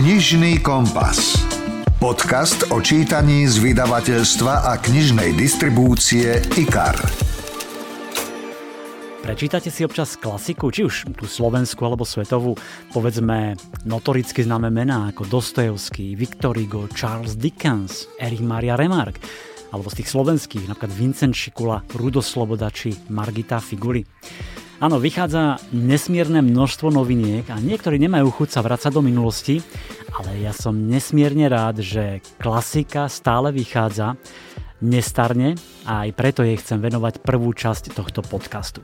Knižný kompas. Podcast o čítaní z vydavateľstva a knižnej distribúcie IKAR. Prečítate si občas klasiku, či už tú slovenskú alebo svetovú, povedzme notoricky známe mená ako Dostojevský, Victor Hugo, Charles Dickens, Erich Maria Remarque, alebo z tých slovenských, napríklad Vincent Šikula, Rudo Sloboda či Margita Figuli. Áno, vychádza nesmierne množstvo noviniek a niektorí nemajú chuť sa vrácať do minulosti, ale ja som nesmierne rád, že klasika stále vychádza, nestarne a aj preto jej chcem venovať prvú časť tohto podcastu.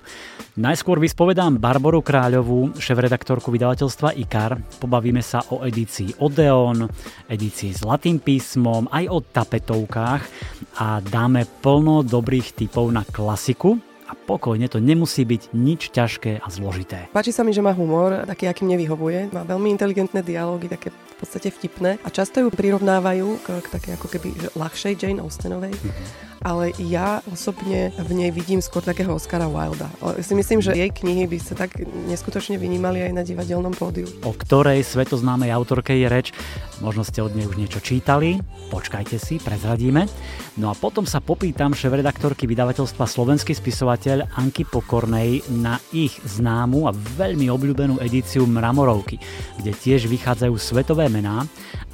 Najskôr vyspovedám Barboru Kráľovú, šéf-redaktorku vydavateľstva IKAR. Pobavíme sa o edícii Odeon, edícii s Latým písmom, aj o tapetovkách a dáme plno dobrých typov na klasiku, a pokojne, to nemusí byť nič ťažké a zložité. Páči sa mi, že má humor, taký, aký mne vyhovuje. Má veľmi inteligentné dialógy, také v podstate vtipné. A často ju prirovnávajú k, k také ako keby že ľahšej Jane Austenovej. Mm-hmm ale ja osobne v nej vidím skôr takého Oscara Wilda. Ja si myslím, že jej knihy by sa tak neskutočne vynímali aj na divadelnom pódiu. O ktorej svetoznámej autorke je reč? Možno ste od nej už niečo čítali, počkajte si, prezradíme. No a potom sa popýtam šéf-redaktorky vydavateľstva Slovenský spisovateľ Anky Pokornej na ich známu a veľmi obľúbenú edíciu Mramorovky, kde tiež vychádzajú svetové mená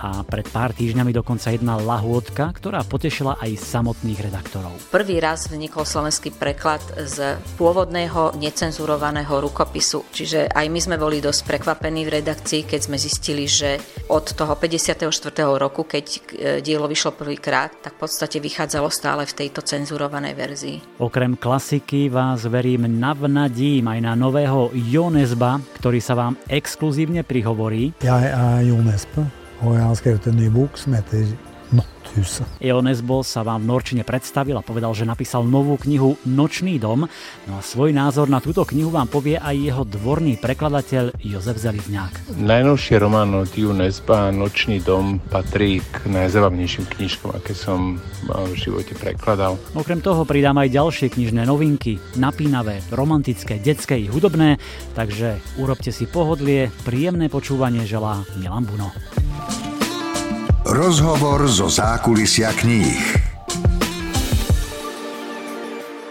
a pred pár týždňami dokonca jedna lahôdka, ktorá potešila aj samotných redaktorov. Prvý raz vznikol slovenský preklad z pôvodného necenzurovaného rukopisu, čiže aj my sme boli dosť prekvapení v redakcii, keď sme zistili, že od toho 54. roku, keď e, dielo vyšlo prvýkrát, tak v podstate vychádzalo stále v tejto cenzurovanej verzii. Okrem klasiky vás verím navnadím aj na nového Jonesba, ktorý sa vám exkluzívne prihovorí. Ja är Jonesba Og jeg har skrevet en ny bok som heter Natthuset. Nesbo sa vám v Norčine predstavil a povedal, že napísal novú knihu Nočný dom. No a svoj názor na túto knihu vám povie aj jeho dvorný prekladateľ Jozef Zelizňák. Najnovší román od Nesba Nočný dom patrí k najzabavnejším knižkom, aké som v živote prekladal. Okrem toho pridám aj ďalšie knižné novinky, napínavé, romantické, detské i hudobné, takže urobte si pohodlie, príjemné počúvanie želá Milan Buno. Rozhovor zo zákulisia kníh.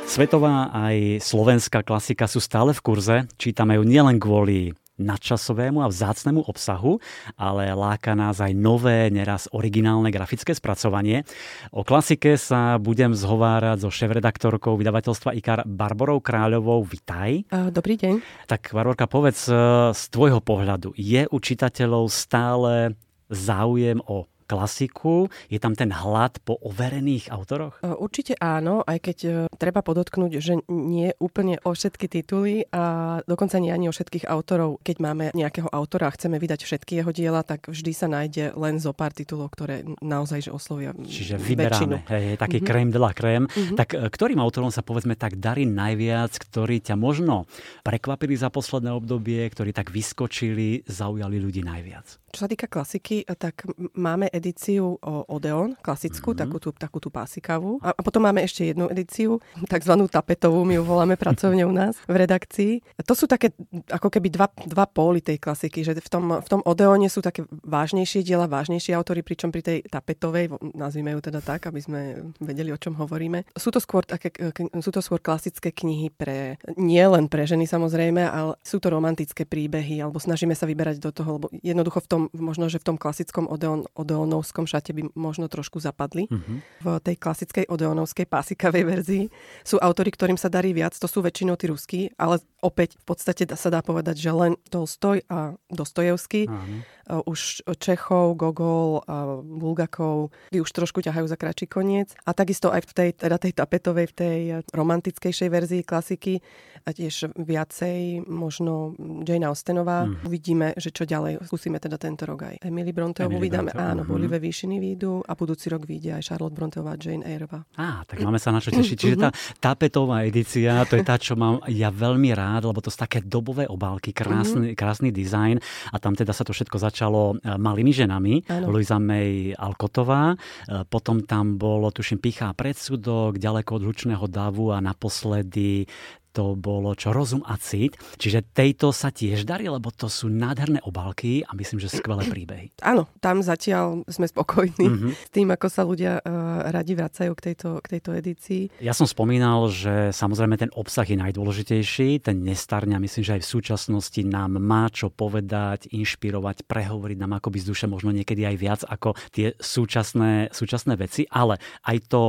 Svetová aj slovenská klasika sú stále v kurze. Čítame ju nielen kvôli nadčasovému a vzácnemu obsahu, ale láka nás aj nové, neraz originálne grafické spracovanie. O klasike sa budem zhovárať so šéf-redaktorkou vydavateľstva IKAR Barborou Kráľovou. Vitaj. Dobrý deň. Tak Barborka, povedz e, z tvojho pohľadu, je u čitateľov stále záujem o klasiku? Je tam ten hlad po overených autoroch? E, určite áno, aj keď e, treba podotknúť, že nie úplne o všetky tituly a dokonca nie ani o všetkých autorov. Keď máme nejakého autora a chceme vydať všetky jeho diela, tak vždy sa nájde len zo pár titulov, ktoré naozaj že oslovia Čiže vyberáme, hej, taký mm-hmm. krém de la krém. Mm-hmm. Tak e, ktorým autorom sa povedzme tak darí najviac, ktorí ťa možno prekvapili za posledné obdobie, ktorí tak vyskočili, zaujali ľudí najviac? Čo sa týka klasiky, tak máme edíciu Odeon, klasickú, mm-hmm. takú, tú, takú tú pásikavú. A, a potom máme ešte jednu edíciu, takzvanú tapetovú, my ju voláme pracovne u nás v redakcii. To sú také ako keby dva, dva póly tej klasiky, že v tom, v tom Odeone sú také vážnejšie diela, vážnejšie autory, pričom pri tej tapetovej, nazvime ju teda tak, aby sme vedeli, o čom hovoríme. Sú to skôr, také, sú to skôr klasické knihy pre, nie len pre ženy samozrejme, ale sú to romantické príbehy, alebo snažíme sa vyberať do toho, lebo jednoducho v tom tom, možno, že v tom klasickom odeon, odeonovskom šate by možno trošku zapadli. Uh-huh. V tej klasickej odeonovskej pásikavej verzii sú autory, ktorým sa darí viac, to sú väčšinou tí ruskí, ale opäť v podstate sa dá povedať, že len Tolstoj a Dostojevský. Uh-huh už Čechov, Gogol Bulgakov by už trošku ťahajú za kračí koniec. A takisto aj v tej, teda tej tapetovej, v tej romantickejšej verzii klasiky a tiež viacej možno Jane Austenová. Mm. Uvidíme, že čo ďalej. Skúsime teda tento rok aj Emily Bronteovú vydáme. Áno, mm. Bolivé výšiny výjdu a budúci rok vyjde aj Charlotte Bronteová Jane Eyreová. Á, tak máme sa na čo tešiť. Čiže tá tapetová edícia, to je tá, čo mám ja veľmi rád, lebo to sú také dobové obálky, krásny, mm. krásny dizajn a tam teda sa to všetko začalo začalo e, malými ženami, ano. Luisa May Alkotová, e, potom tam bolo, tuším, Pichá predsudok, ďaleko od hlučného davu a naposledy to bolo čo rozum a cit. Čiže tejto sa tiež darí, lebo to sú nádherné obálky a myslím, že skvelé príbehy. Áno, tam zatiaľ sme spokojní mm-hmm. s tým, ako sa ľudia uh, radi vracajú k tejto, k tejto edícii. Ja som spomínal, že samozrejme ten obsah je najdôležitejší, ten nestarňa, myslím, že aj v súčasnosti nám má čo povedať, inšpirovať, prehovoriť nám akoby z duše možno niekedy aj viac ako tie súčasné, súčasné veci, ale aj to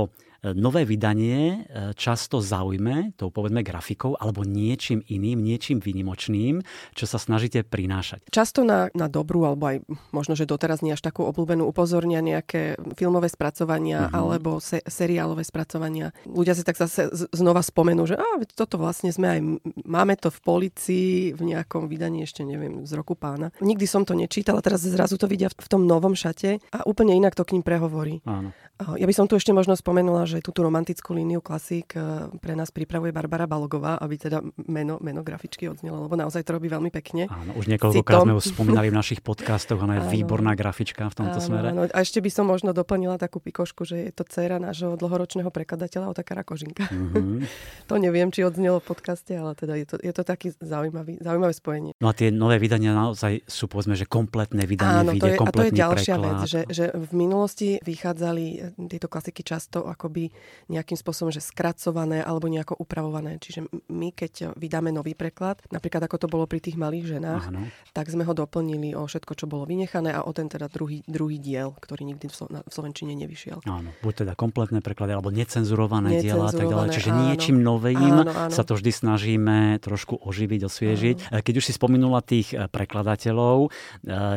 nové vydanie e, často zaujme tou povedzme grafikou alebo niečím iným, niečím vynimočným, čo sa snažíte prinášať. Často na, na dobrú, alebo aj možno, že doteraz nie až takú obľúbenú upozornia nejaké filmové spracovania uh-huh. alebo se, seriálové spracovania. Ľudia si tak zase znova spomenú, že á, toto vlastne sme aj, máme to v policii v nejakom vydaní ešte neviem, z roku pána. Nikdy som to nečítala, teraz zrazu to vidia v, v tom novom šate a úplne inak to k ním prehovorí. Áno. Ja by som tu ešte možno spomenula, že túto romantickú líniu klasík eh, pre nás pripravuje Barbara Balogová, aby teda meno, meno grafičky odznelo, lebo naozaj to robí veľmi pekne. Áno, už niekoľkokrát sme už spomínali v našich podcastoch, ona je áno. výborná grafička v tomto áno, smere. Áno. A ešte by som možno doplnila takú pikošku, že je to dcéra nášho dlhoročného prekladateľa Otakara Kožinka. Mm-hmm. to neviem, či odznelo v podcaste, ale teda je to, je to taký zaujímavý, zaujímavé spojenie. No a tie nové vydania naozaj sú povedzme, že kompletné vydanie, áno, to je, a to je ďalšia preklad. vec, že, že v minulosti vychádzali tieto klasiky často akoby nejakým spôsobom, že skracované alebo nejako upravované. Čiže my, keď vydáme nový preklad, napríklad ako to bolo pri tých malých ženách, Áno. tak sme ho doplnili o všetko, čo bolo vynechané a o ten teda druhý, druhý diel, ktorý nikdy v, Slo- v Slovenčine nevyšiel. Áno, buď teda kompletné preklady alebo necenzurované, necenzurované diela a tak ďalej. Čiže áno. niečím novým áno, áno. sa to vždy snažíme trošku oživiť, osviežiť. Áno. Keď už si spomenula tých e, prekladateľov, e,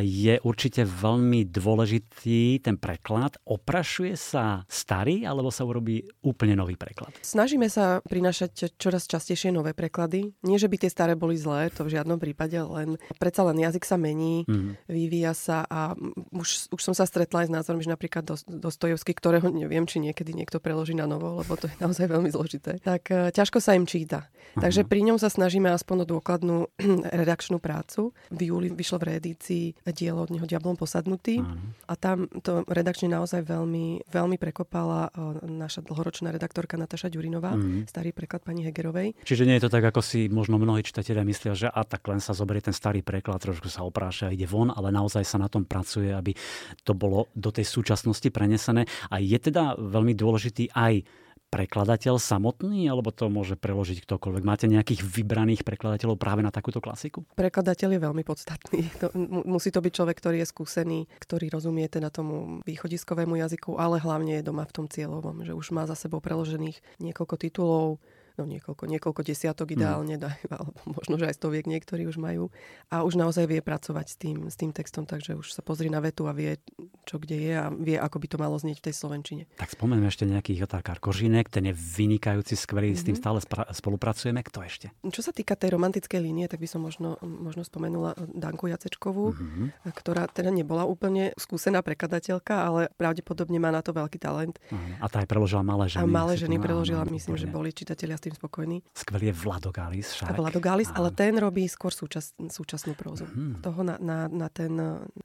je určite veľmi dôležitý ten preklad. Oprašuje sa starý alebo sa urobí úplne nový preklad? Snažíme sa prinašať čoraz častejšie nové preklady. Nie, že by tie staré boli zlé, to v žiadnom prípade, len predsa len jazyk sa mení, mm. vyvíja sa a už, už som sa stretla aj s názorom, že napríklad Dostojevský, ktorého neviem, či niekedy niekto preloží na novo, lebo to je naozaj veľmi zložité, tak uh, ťažko sa im číta. Uh-huh. Takže pri ňom sa snažíme aspoň o dôkladnú redakčnú prácu. V júli vyšlo v reedícii dielo od neho Diablom posadnutý uh-huh. a tam to redakčne naozaj veľmi, veľmi prekopala uh, naša dlhoročná redaktorka Nataša Ďurinová, mm. starý preklad pani Hegerovej. Čiže nie je to tak, ako si možno mnohí čitatelia myslia, že a tak len sa zoberie ten starý preklad, trošku sa opráša a ide von, ale naozaj sa na tom pracuje, aby to bolo do tej súčasnosti prenesené. A je teda veľmi dôležitý aj prekladateľ samotný, alebo to môže preložiť ktokoľvek? Máte nejakých vybraných prekladateľov práve na takúto klasiku? Prekladateľ je veľmi podstatný. To, musí to byť človek, ktorý je skúsený, ktorý rozumie teda tomu východiskovému jazyku, ale hlavne je doma v tom cieľovom, že už má za sebou preložených niekoľko titulov, no niekoľko, niekoľko desiatok mm. ideálne, mm. alebo možno, že aj stoviek niektorí už majú. A už naozaj vie pracovať s tým, s tým textom, takže už sa pozrie na vetu a vie, čo kde je a vie, ako by to malo znieť v tej slovenčine. Tak spomeňme ešte nejaký otárkar Kožinek, ten je vynikajúci, skvelý, mm-hmm. s tým mhm. stále spra- spolupracujeme. Kto ešte? Čo sa týka tej romantickej línie, tak by som možno, možno spomenula Danku Jacečkovú, mm-hmm. ktorá teda nebola úplne skúsená prekladateľka, ale pravdepodobne má na to veľký talent. Uh-huh. A tá aj preložila malé ženy. A malé ženy preložila, myslím, že boli čitatelia tým spokojný. Skvelý je Vlado Galis však. Vlado Galis, ale ten robí skôr súčas, súčasnú prózu. Hmm. Toho na, na, na, ten,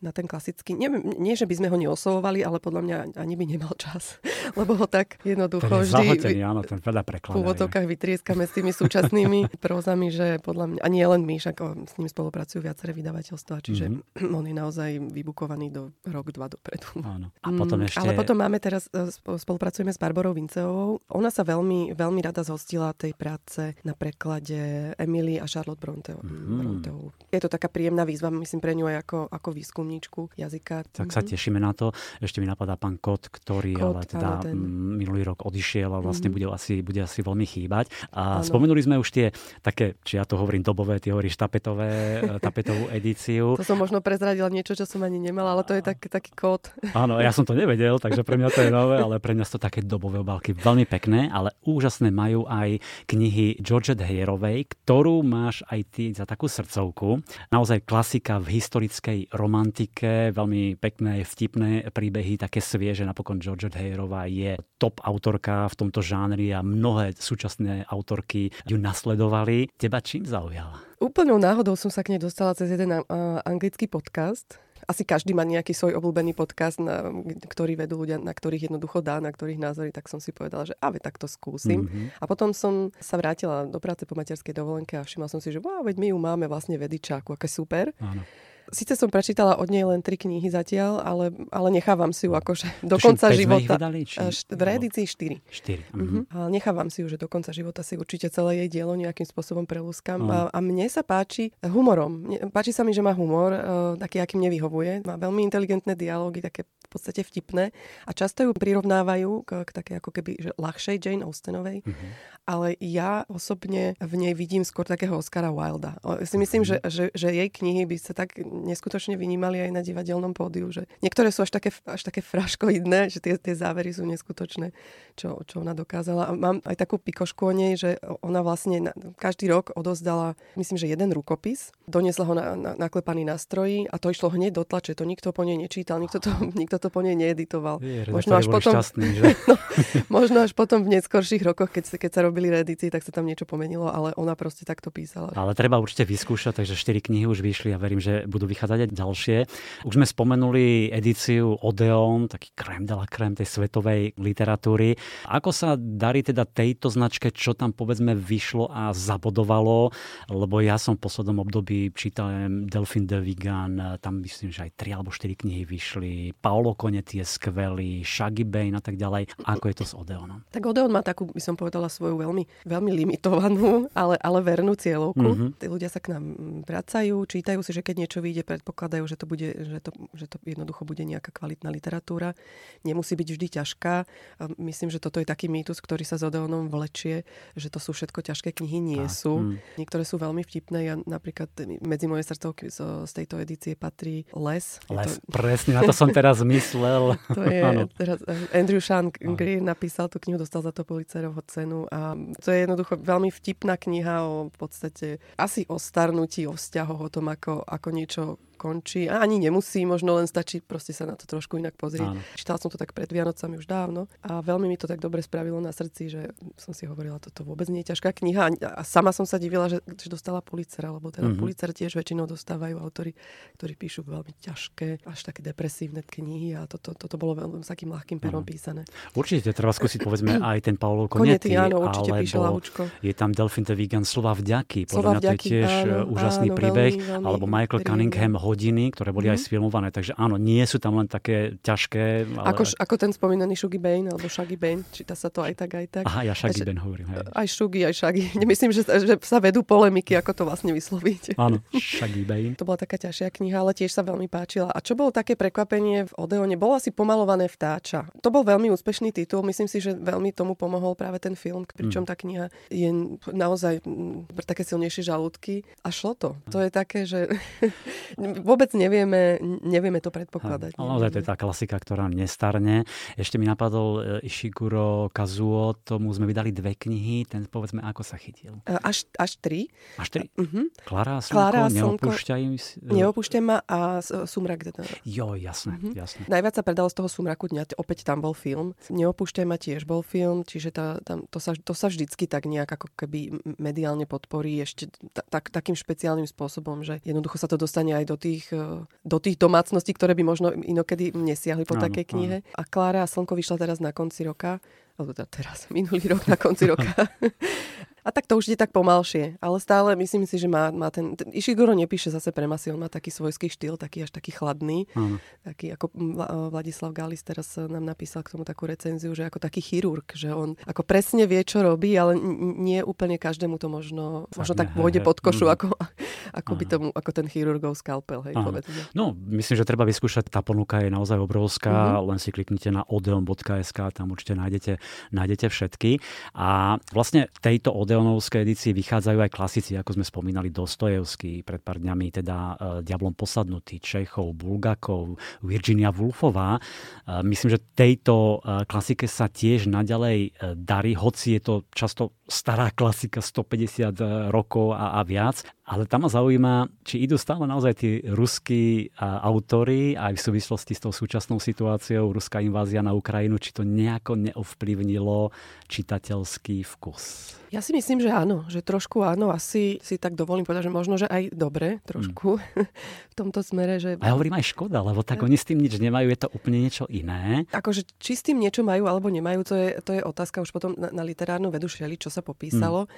na ten klasický, nie, nie, že by sme ho neoslovovali, ale podľa mňa ani by nemal čas. Lebo ho tak jednoducho ten vždy... Zahotený, áno, ten veľa prekladá. V úvodokách vytrieskame s tými súčasnými prózami, že podľa mňa, a nie len my, však s ním spolupracujú viaceré vydavateľstva, čiže mm-hmm. on je naozaj vybukovaný do rok, dva dopredu. Áno. A potom mm, ešte... Ale potom máme teraz, e, spolupracujeme s Barborou Vinceovou. Ona sa veľmi, veľmi rada zhostila tej práce na preklade Emily a Charlotte Bronte. Mm. Je to taká príjemná výzva, myslím, pre ňu aj ako, ako výskumníčku jazyka. Tak mm-hmm. sa mhm. tešíme na to. Ešte mi napadá pán Kot, ktorý Kot, ale teda ten... minulý rok odišiel a vlastne mm-hmm. bude, asi, bude asi veľmi chýbať. A áno. spomenuli sme už tie také, či ja to hovorím dobové, ty hovoríš tapetové, tapetovú edíciu. To som možno prezradila niečo, čo som ani nemala, ale to je tak, taký kód. Áno, ja som to nevedel, takže pre mňa to je nové, ale pre mňa sú to také dobové obálky. Veľmi pekné, ale úžasné majú aj knihy Georgette Heyerovej, ktorú máš aj ty za takú srdcovku. Naozaj klasika v historickej romantike, veľmi pekné, vtipné príbehy, také svieže. Napokon Georgette Heyerová je top autorka v tomto žánri a mnohé súčasné autorky ju nasledovali. Teba čím zaujala? Úplnou náhodou som sa k nej dostala cez jeden anglický podcast asi každý má nejaký svoj obľúbený podcast, na, ktorý vedú ľudia, na ktorých jednoducho dá, na ktorých názory, tak som si povedala, že ave, tak to skúsim. Mm-hmm. A potom som sa vrátila do práce po materskej dovolenke a všimla som si, že wow, veď my ju máme vlastne vedičáku, aké super. Áno. Síce som prečítala od nej len tri knihy zatiaľ, ale, ale nechávam si ju akože do konca života. Vydali, či... V reedícii štyri. Štyri. Uh-huh. Ale nechávam si ju, že do konca života si určite celé jej dielo nejakým spôsobom prelúskam. Uh-huh. A, a mne sa páči humorom. Páči sa mi, že má humor, uh, taký, aký mne vyhovuje. Má veľmi inteligentné dialógy, také v podstate vtipné. A často ju prirovnávajú k, k také ako keby že ľahšej Jane Austenovej. Uh-huh. Ale ja osobne v nej vidím skôr takého Oscara Wilda. O, si myslím, uh-huh. že, že, že jej knihy by sa tak neskutočne vynímali aj na divadelnom pódiu, že niektoré sú až také, až také fraškoidné, že tie, tie závery sú neskutočné, čo, čo ona dokázala. A mám aj takú pikošku o nej, že ona vlastne na, každý rok odozdala, myslím, že jeden rukopis, doniesla ho na, na, naklepaný na stroji a to išlo hneď do tlače, to nikto po nej nečítal, nikto to, nikto to po nej needitoval. Je, možno, až potom, šťastný, že? no, možno až potom v neskorších rokoch, keď, keď sa robili reedície, tak sa tam niečo pomenilo, ale ona proste takto písala. Ale treba určite vyskúšať, takže 4 knihy už vyšli a verím, že budú vychádzať aj ďalšie. Už sme spomenuli edíciu Odeon, taký krém de la krém tej svetovej literatúry. Ako sa darí teda tejto značke, čo tam povedzme vyšlo a zabodovalo? Lebo ja som v poslednom období čítal Delphine de Vigan, tam myslím, že aj 3 alebo 4 knihy vyšli. Paolo Konetti je skvelý, Shaggy Bane a tak ďalej. Ako je to s Odeonom? Tak Odeon má takú, by som povedala, svoju veľmi, veľmi limitovanú, ale, ale vernú cieľovku. Mm-hmm. Tí ľudia sa k nám vracajú, čítajú si, že keď niečo vyjde, predpokladajú, že to, bude, že, to, že to jednoducho bude nejaká kvalitná literatúra. Nemusí byť vždy ťažká. Myslím, že toto je taký mýtus, ktorý sa s Odeonom vlečie, že to sú všetko ťažké knihy. Nie tak. sú. Mm. Niektoré sú veľmi vtipné. Ja napríklad medzi moje srdcovky z, z tejto edície patrí Les. Les, to... presne, na to som teraz myslel. to je teraz eh, Andrew Sean Greer napísal tú knihu, dostal za to Pulitzerovho cenu a to je jednoducho veľmi vtipná kniha o v podstate asi o starnutí, o vzťahoch, o tom, ako, ako niečo out končí. A ani nemusí, možno len stačí proste sa na to trošku inak pozrieť. Áno. Čítala som to tak pred Vianocami už dávno a veľmi mi to tak dobre spravilo na srdci, že som si hovorila, toto vôbec nie je ťažká kniha. A sama som sa divila, že, že dostala Pulitzer, lebo teda mm-hmm. Pulitzer tiež väčšinou dostávajú autory, ktorí píšu veľmi ťažké, až také depresívne knihy a toto, toto bolo veľmi s takým ľahkým perom mm-hmm. písané. Určite treba skúsiť povedzme aj ten Paolo Konety, áno, určite píše Je tam Delfin de Vigan Slova vďaky. Podľa mňa to je tiež áno, úžasný áno, príbeh. Veľmi, veľmi alebo Michael Cunningham hodiny, ktoré boli mm-hmm. aj mhm. sfilmované. Takže áno, nie sú tam len také ťažké. Ale... Ako, ako ten spomínaný Shuggy Bane, alebo Shaggy Bane, číta sa to aj tak, aj tak. Aha, ja Shaggy Bane hovorím. Hej. Aj Shuggy, aj Shaggy. Nemyslím, že, že sa vedú polemiky, ako to vlastne vysloviť. Áno, Shaggy Bane. to bola taká ťažšia kniha, ale tiež sa veľmi páčila. A čo bolo také prekvapenie v Odeone? Bolo asi pomalované vtáča. To bol veľmi úspešný titul. Myslím si, že veľmi tomu pomohol práve ten film, pričom mm. tá kniha je naozaj také silnejšie žalúdky. A šlo to. To je také, že vôbec nevieme, nevieme, to predpokladať. Ale naozaj to je tá klasika, ktorá nestarne. Ešte mi napadol e, Ishiguro Kazuo, tomu sme vydali dve knihy, ten povedzme, ako sa chytil. E, až, až tri. Až tri? Uh-huh. Klara a Slnko, Klara a Slnko neopúšťaj... Neopúšťaj ma a Sumrak. Jo, jasné, uh-huh. jasné. Najviac sa predalo z toho Sumraku dňa, opäť tam bol film. Neopúšťaj ma tiež bol film, čiže tá, tam, to, sa, to sa vždycky tak nejak ako keby mediálne podporí ešte tak, takým špeciálnym spôsobom, že jednoducho sa to dostane aj do tých, e, do tých domácností, ktoré by možno inokedy nesiahli po áno, takej knihe. Áno. A Klára a Slnko vyšla teraz na konci roka alebo teda teraz, minulý rok na konci roka. A tak to už je tak pomalšie, ale stále myslím si, že má, má ten, ten... Ishiguro nepíše zase pre masy, on má taký svojský štýl, taký až taký chladný. Uh-huh. Taký ako Vladislav Galis teraz nám napísal k tomu takú recenziu, že ako taký chirurg, že on ako presne vie, čo robí, ale nie úplne každému to možno, možno tak pôjde pod košu, uh-huh. ako, ako, by tomu, ako ten chirurgov skalpel. Hej. No, myslím, že treba vyskúšať, tá ponuka je naozaj obrovská, uh-huh. len si kliknite na odeon.sk, tam určite nájdete, nájdete všetky. A vlastne tejto Odeonovskej edícii vychádzajú aj klasici, ako sme spomínali, Dostojevský, pred pár dňami teda uh, Diablom posadnutý, Čechov, Bulgakov, Virginia Woolfová. Uh, myslím, že tejto uh, klasike sa tiež naďalej darí, hoci je to často stará klasika 150 rokov a, a viac. Ale tam ma zaujíma, či idú stále naozaj tí ruskí autory aj v súvislosti s tou súčasnou situáciou, ruská invázia na Ukrajinu, či to nejako neovplyvnilo čitateľský vkus. Ja si myslím, že áno, že trošku áno, asi si tak dovolím povedať, že možno, že aj dobre trošku mm. v tomto smere. Že... A ja hovorím aj škoda, lebo tak oni s tým nič nemajú, je to úplne niečo iné. Akože či s tým niečo majú alebo nemajú, to je, to je otázka už potom na, na literárnu vedu šeli, čo sa popísalo. Mm.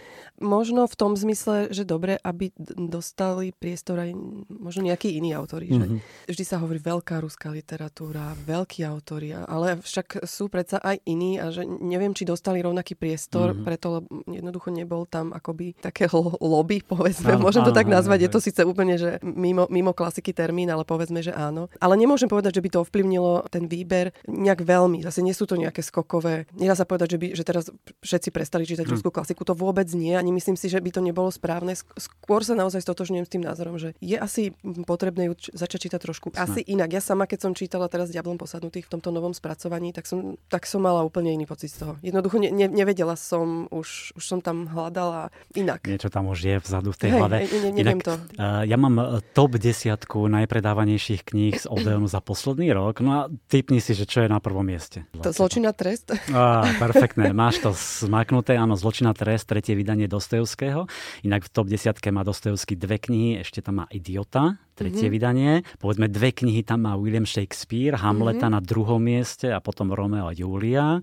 Možno v tom zmysle, že dobre, aby dostali priestor aj možno nejakí iní autori. Mm-hmm. Že mhm. vždy sa hovorí veľká ruská literatúra, veľkí autori, ale však sú predsa aj iní a že neviem, či dostali rovnaký priestor, mm-hmm. preto jednoducho nebol tam akoby také lobby, povedzme. Áno, Môžem to áno, tak nazvať, áno, je to síce úplne, že mimo, mimo klasiky termín, ale povedzme, že áno. Ale nemôžem povedať, že by to ovplyvnilo ten výber nejak veľmi. Zase nie sú to nejaké skokové. Nedá sa povedať, že, by, že teraz všetci prestali čítať hm. ruskú klasiku. To vôbec nie. Ani myslím si, že by to nebolo správne. Skôr sa naozaj stotožňujem s tým názorom, že je asi potrebné ju začať čítať trošku asi inak. Ja sama, keď som čítala teraz Diablom posadnutých v tomto novom spracovaní, tak som, tak som mala úplne iný pocit z toho. Jednoducho ne, ne, nevedela som, už, už som tam hľadala inak. Niečo tam už je vzadu v tej hey, hlave. Ne, ne, Inak, to. Uh, ja mám eh, top desiatku najpredávanejších kníh z Odeonu za posledný rok. No a typni si, že čo je na prvom mieste. To zločina trest? Á, perfektné. Máš to zmaknuté. Áno, zločina trest, tretie vydanie Dostojevského. Inak v top desiatke má Dostojevský dve knihy. Ešte tam má Idiota, tretie mm-hmm. vydanie. Povedzme dve knihy tam má William Shakespeare, Hamleta mm-hmm. na druhom mieste a potom Romeo a Julia.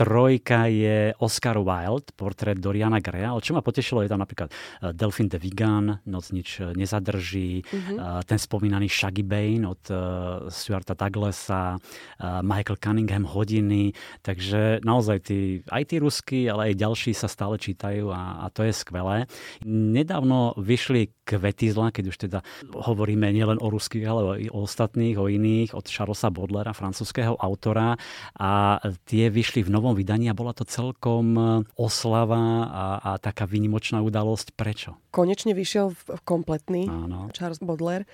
Trojka je Oscar Wilde, portrét Doriana Greya, ale čo ma potešilo, je tam napríklad eh, Delphine de Vigan, Noc nič eh, nezadrží, mm-hmm. ten spomínaný Shaggy Bane od Stuarta Douglasa, Michael Cunningham Hodiny, takže naozaj tí, aj tí ruskí, ale aj ďalší sa stále čítajú a, a to je skvelé. Nedávno vyšli kvety zla, keď už teda hovoríme nielen o ruských, ale o, o ostatných, o iných, od Charlesa Bodlera, francúzského autora a tie vyšli v novom novom vydaní a bola to celkom e, oslava a, a taká výnimočná udalosť. Prečo? Konečne vyšiel kompletný Áno. Charles Baudelaire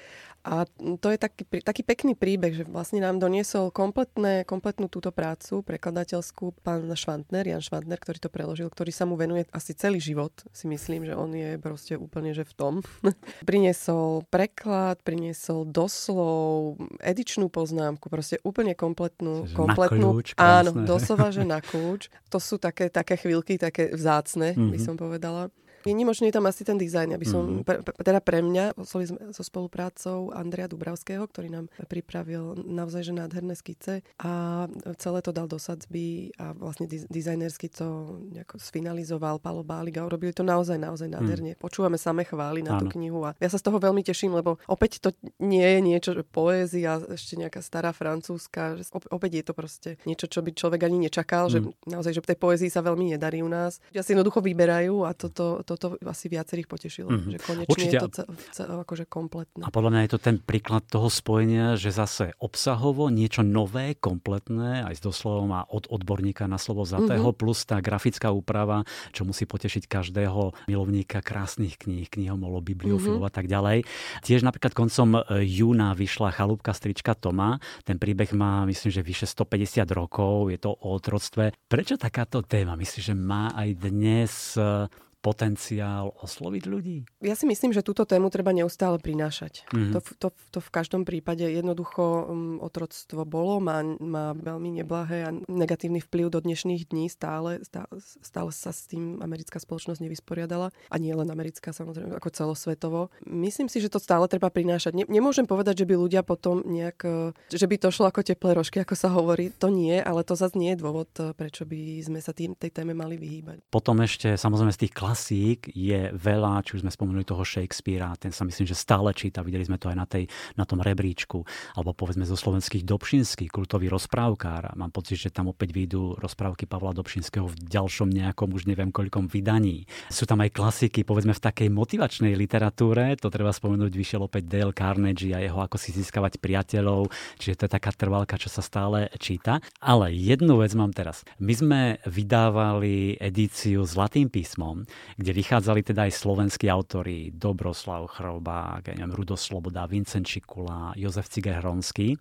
a to je taký, taký pekný príbeh, že vlastne nám doniesol kompletné, kompletnú túto prácu prekladateľskú pán Švantner, Jan Švantner, ktorý to preložil, ktorý sa mu venuje asi celý život. Si myslím, že on je proste úplne že v tom. priniesol preklad, priniesol doslov, edičnú poznámku, proste úplne kompletnú. Čiže kompletnú na kľúč, áno, doslova, že na kľúč. To sú také, také chvíľky, také vzácne, mm-hmm. by mhm. som povedala. Je tam asi ten dizajn, aby som, mm. pre, teda pre mňa, oslovili sme so spoluprácou Andrea Dubravského, ktorý nám pripravil naozaj že nádherné skice a celé to dal do sadzby a vlastne dizajnersky to nejako sfinalizoval Palo Báliga. Urobili to naozaj, naozaj nádherne. Mm. Počúvame same chvály na Áno. tú knihu a ja sa z toho veľmi teším, lebo opäť to nie je niečo, že poézia, ešte nejaká stará francúzska, že opäť je to proste niečo, čo by človek ani nečakal, mm. že naozaj, že v tej poézii sa veľmi nedarí u nás. Ja si jednoducho vyberajú a toto, to toto asi viacerých potešilo, mm-hmm. že konečne Určite. je to cel, cel, akože kompletné. A podľa mňa je to ten príklad toho spojenia, že zase obsahovo niečo nové, kompletné, aj s doslovom a od odborníka na slovo zatého, mm-hmm. plus tá grafická úprava, čo musí potešiť každého milovníka krásnych kníh, knihomolo, bibliofilov mm-hmm. a tak ďalej. Tiež napríklad koncom e, júna vyšla Chalúbka strička Toma. Ten príbeh má, myslím, že vyše 150 rokov, je to o otroctve. Prečo takáto téma? Myslím, že má aj dnes e, potenciál osloviť ľudí? Ja si myslím, že túto tému treba neustále prinášať. Mm-hmm. To, to, to v každom prípade jednoducho um, otroctvo bolo, má, má veľmi neblahé a negatívny vplyv do dnešných dní stále, stále, stále sa s tým americká spoločnosť nevysporiadala a nie len americká samozrejme, ako celosvetovo. Myslím si, že to stále treba prinášať. Ne, nemôžem povedať, že by ľudia potom nejak, e, že by to šlo ako teplé rožky, ako sa hovorí. To nie, ale to zase nie je dôvod, e, prečo by sme sa tým, tej téme mali vyhýbať. Potom ešte samozrejme z tých klas klasík je veľa, či už sme spomenuli toho Shakespearea, ten sa myslím, že stále číta, videli sme to aj na, tej, na tom rebríčku, alebo povedzme zo slovenských Dobšinský, kultový rozprávkár. Mám pocit, že tam opäť výjdu rozprávky Pavla Dobšinského v ďalšom nejakom, už neviem koľkom vydaní. Sú tam aj klasiky, povedzme v takej motivačnej literatúre, to treba spomenúť, vyšiel opäť Dale Carnegie a jeho ako si získavať priateľov, čiže to je taká trvalka, čo sa stále číta. Ale jednu vec mám teraz. My sme vydávali edíciu Zlatým písmom, kde vychádzali teda aj slovenskí autori Dobroslav Chrobák, neviem, Rudo Sloboda, Vincent Čikula, Jozef Ciger Hronský.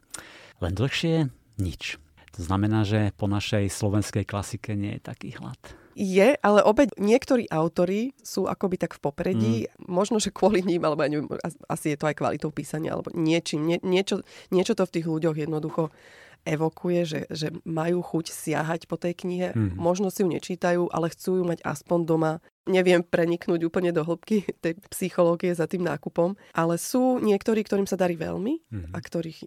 Len dlhšie nič. To znamená, že po našej slovenskej klasike nie je taký hlad. Je, ale opäť niektorí autory sú akoby tak v popredí, mm. možno, že kvôli ním, alebo ja neviem, asi je to aj kvalitou písania, alebo niečím, nie, niečo, niečo to v tých ľuďoch jednoducho evokuje, že, že majú chuť siahať po tej knihe. Mm. Možno si ju nečítajú, ale chcú ju mať aspoň doma neviem preniknúť úplne do hĺbky tej psychológie za tým nákupom, ale sú niektorí, ktorým sa darí veľmi mm-hmm. a ktorých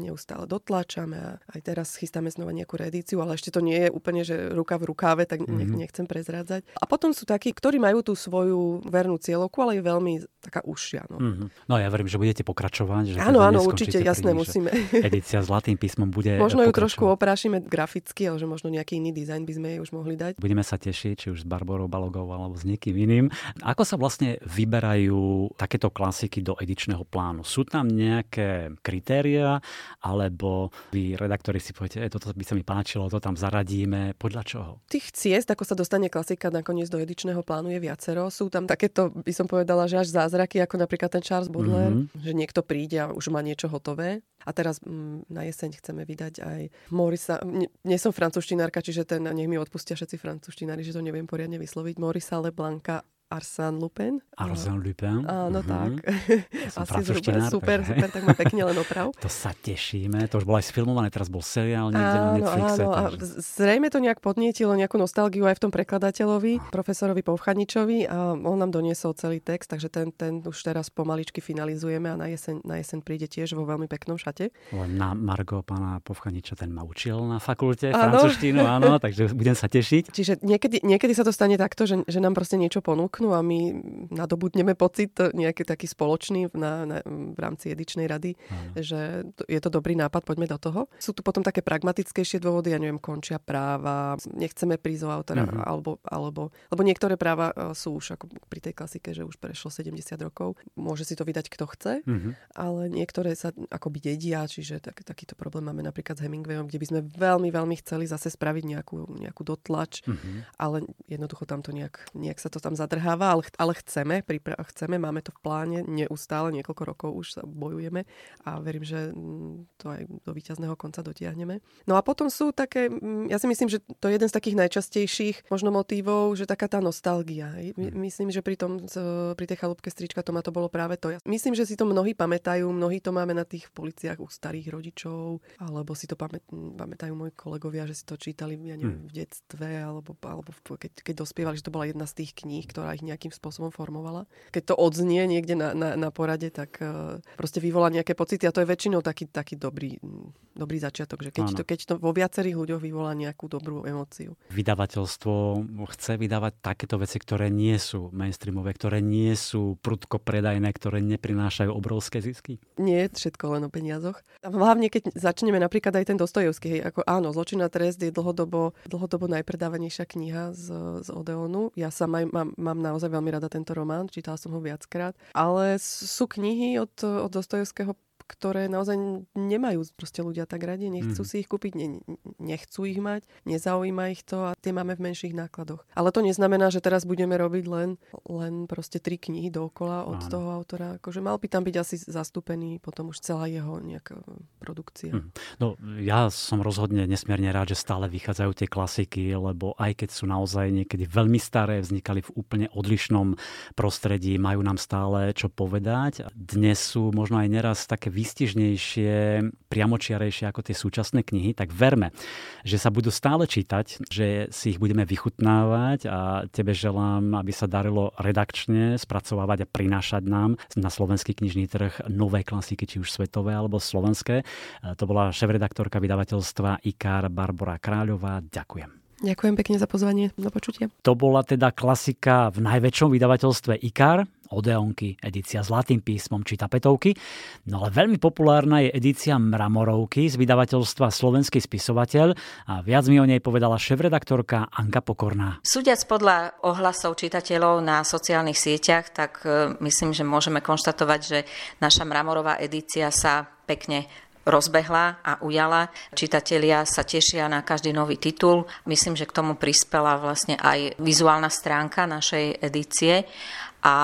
neustále dotláčame a aj teraz chystáme znova nejakú reedíciu, ale ešte to nie je úplne, že ruka v rukáve, tak mm-hmm. nechcem prezrádzať. A potom sú takí, ktorí majú tú svoju vernú cieľovku, ale je veľmi taká užšia. No, mm-hmm. no ja verím, že budete pokračovať. Že áno, áno, určite, jasné, musíme. Edícia zlatým písmom bude Možno ju trošku oprášime graficky, ale že možno nejaký iný dizajn by sme jej už mohli dať. Budeme sa tešiť, či už s Barborou Balogou alebo s niekým iným. Ako sa vlastne vyberajú takéto klasiky do edičného plánu? Sú tam nejaké kritéria, alebo vy redaktori si poviete, e, toto by sa mi páčilo, to tam zaradíme, podľa čoho? Tých ciest, ako sa dostane klasika nakoniec do edičného plánu je viacero. Sú tam takéto, by som povedala, že až zázraky, ako napríklad ten Charles Baudelaire, mm-hmm. že niekto príde a už má niečo hotové. A teraz mm, na jeseň chceme vydať aj Morisa. Nie som francúzštinárka, čiže ten, nech mi odpustia všetci francúzštinári, že to neviem poriadne vysloviť. Morisa Leblanca Arsène Lupin. Arsène Lupin. Áno, mm-hmm. tak. Ja Asi zhruba, super, super, tak ma pekne len oprav. to sa tešíme, to už bolo aj sfilmované, teraz bol seriál niekde áno, na Netflixe. Áno, takže... a zrejme to nejak podnietilo nejakú nostalgiu aj v tom prekladateľovi, profesorovi Povchaničovi a on nám doniesol celý text, takže ten, ten už teraz pomaličky finalizujeme a na jeseň, na jeseň príde tiež vo veľmi peknom šate. Na Margo pána Povchaniča, ten ma učil na fakulte francúzštinu, áno, takže budem sa tešiť. Čiže niekedy, niekedy sa to stane takto, že, že nám proste niečo ponúk ponúknú a my nadobudneme pocit nejaký taký spoločný na, na, v rámci edičnej rady, Aha. že je to dobrý nápad, poďme do toho. Sú tu potom také pragmatickejšie dôvody, ja neviem, končia práva, nechceme prísť o autora, uh-huh. alebo, alebo, lebo niektoré práva e, sú už ako pri tej klasike, že už prešlo 70 rokov, môže si to vydať kto chce, uh-huh. ale niektoré sa akoby dedia, čiže tak, takýto problém máme napríklad s Hemingwayom, kde by sme veľmi, veľmi chceli zase spraviť nejakú, nejakú dotlač, uh-huh. ale jednoducho tam to nejak, nejak sa to tam zadrhá nalieháva, ale, ale chceme, pripra- chceme, máme to v pláne neustále, niekoľko rokov už sa bojujeme a verím, že mm, to aj do víťazného konca dotiahneme. No a potom sú také, mm, ja si myslím, že to je jeden z takých najčastejších možno motívov, že taká tá nostalgia. My, hm. myslím, že pri, tom, pri tej chalúbke strička to ma to bolo práve to. Myslím, že si to mnohí pamätajú, mnohí to máme na tých policiách u starých rodičov, alebo si to pamät, pamätajú moji kolegovia, že si to čítali ja neviem, hm. v detstve, alebo, alebo keď, keď dospievali, že to bola jedna z tých kníh, ktorá ich nejakým spôsobom formovala. Keď to odznie niekde na, na, na porade, tak uh, proste vyvolá nejaké pocity a to je väčšinou taký, taký dobrý, dobrý začiatok, že keď to, keď to vo viacerých ľuďoch vyvolá nejakú dobrú emóciu. Vydavateľstvo chce vydávať takéto veci, ktoré nie sú mainstreamové, ktoré nie sú prudko predajné, ktoré neprinášajú obrovské zisky? Nie všetko len o peniazoch. A hlavne keď začneme napríklad aj ten Dostojevský, hej, ako áno, Zločina trest je dlhodobo, dlhodobo najpredávanejšia kniha z, z Odeonu. Ja sa aj mám, mám na naozaj veľmi rada tento román, čítala som ho viackrát. Ale sú knihy od, od Dostojevského ktoré naozaj nemajú proste ľudia tak radi, nechcú mm. si ich kúpiť, ne, nechcú ich mať, nezaujíma ich to a tie máme v menších nákladoch. Ale to neznamená, že teraz budeme robiť len, len proste tri knihy dookola od Áno. toho autora. Akože mal by tam byť asi zastúpený potom už celá jeho nejaká produkcia. Mm. No ja som rozhodne nesmierne rád, že stále vychádzajú tie klasiky, lebo aj keď sú naozaj niekedy veľmi staré, vznikali v úplne odlišnom prostredí, majú nám stále čo povedať. Dnes sú možno aj neraz také výstižnejšie, priamočiarejšie ako tie súčasné knihy, tak verme, že sa budú stále čítať, že si ich budeme vychutnávať a tebe želám, aby sa darilo redakčne spracovávať a prinášať nám na slovenský knižný trh nové klasiky, či už svetové alebo slovenské. To bola šéf-redaktorka vydavateľstva IKAR Barbara Kráľová. Ďakujem. Ďakujem pekne za pozvanie. Do počutia. To bola teda klasika v najväčšom vydavateľstve IKAR, Odeonky, edícia Zlatým písmom či tapetovky. No ale veľmi populárna je edícia Mramorovky z vydavateľstva Slovenský spisovateľ a viac mi o nej povedala šéf-redaktorka Anka Pokorná. Súdiac podľa ohlasov čitateľov na sociálnych sieťach, tak e, myslím, že môžeme konštatovať, že naša Mramorová edícia sa pekne rozbehla a ujala. Čitatelia sa tešia na každý nový titul. Myslím, že k tomu prispela vlastne aj vizuálna stránka našej edície A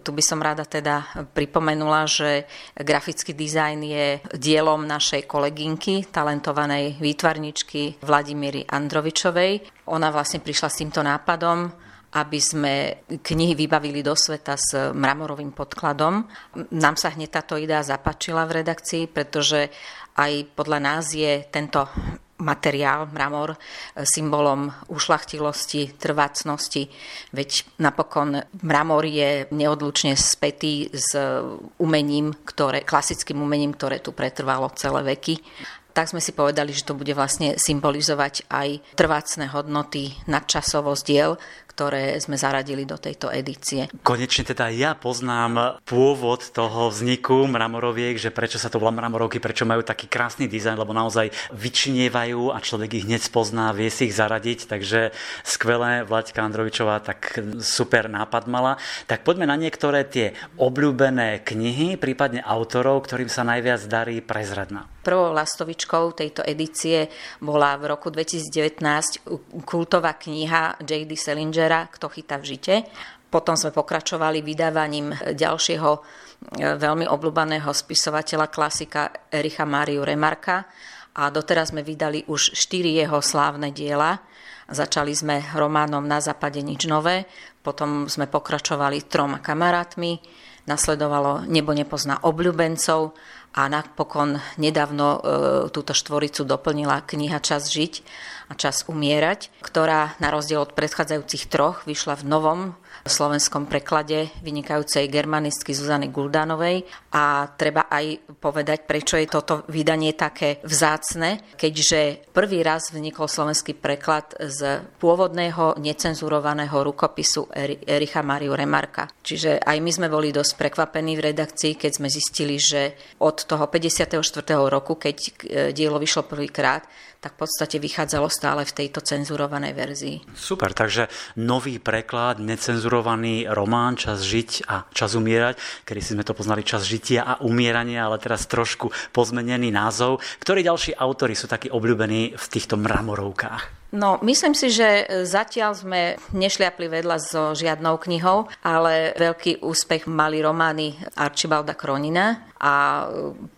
tu by som rada teda pripomenula, že grafický dizajn je dielom našej kolegynky, talentovanej výtvarničky Vladimíry Androvičovej. Ona vlastne prišla s týmto nápadom, aby sme knihy vybavili do sveta s mramorovým podkladom. Nám sa hneď táto idea zapačila v redakcii, pretože aj podľa nás je tento materiál, mramor, symbolom ušlachtilosti, trvácnosti, veď napokon mramor je neodlučne spätý s umením, ktoré, klasickým umením, ktoré tu pretrvalo celé veky tak sme si povedali, že to bude vlastne symbolizovať aj trvácne hodnoty, nadčasovosť diel, ktoré sme zaradili do tejto edície. Konečne teda ja poznám pôvod toho vzniku mramoroviek, že prečo sa to volá mramorovky, prečo majú taký krásny dizajn, lebo naozaj vyčinievajú a človek ich hneď spozná, vie si ich zaradiť, takže skvelé, Vlaďka Androvičová tak super nápad mala. Tak poďme na niektoré tie obľúbené knihy, prípadne autorov, ktorým sa najviac darí prezradná. Prvou lastovičkou tejto edície bola v roku 2019 kultová kniha J.D. Salinger Kto chytá v žite. Potom sme pokračovali vydávaním ďalšieho e, veľmi obľúbaného spisovateľa klasika Ericha Máriu Remarka a doteraz sme vydali už štyri jeho slávne diela. Začali sme románom Na západe nič nové, potom sme pokračovali troma kamarátmi, nasledovalo Nebo nepozná obľúbencov a napokon nedávno e, túto štvoricu doplnila kniha Čas žiť a Čas umierať, ktorá na rozdiel od predchádzajúcich troch vyšla v novom slovenskom preklade vynikajúcej germanistky Zuzany Guldanovej a treba aj povedať, prečo je toto vydanie také vzácne, keďže prvý raz vznikol slovenský preklad z pôvodného necenzurovaného rukopisu Ericha Mariu Remarka. Čiže aj my sme boli dosť prekvapení v redakcii, keď sme zistili, že od toho 54. roku, keď e, dielo vyšlo prvýkrát, tak v podstate vychádzalo stále v tejto cenzurovanej verzii. Super, takže nový preklad, necenzurovaný román Čas žiť a čas umierať, kedy si sme to poznali Čas žitia a umierania, ale teraz trošku pozmenený názov. Ktorí ďalší autory sú takí obľúbení v týchto mramorovkách? No, myslím si, že zatiaľ sme nešliapli vedľa so žiadnou knihou, ale veľký úspech mali romány Archibalda Kronina a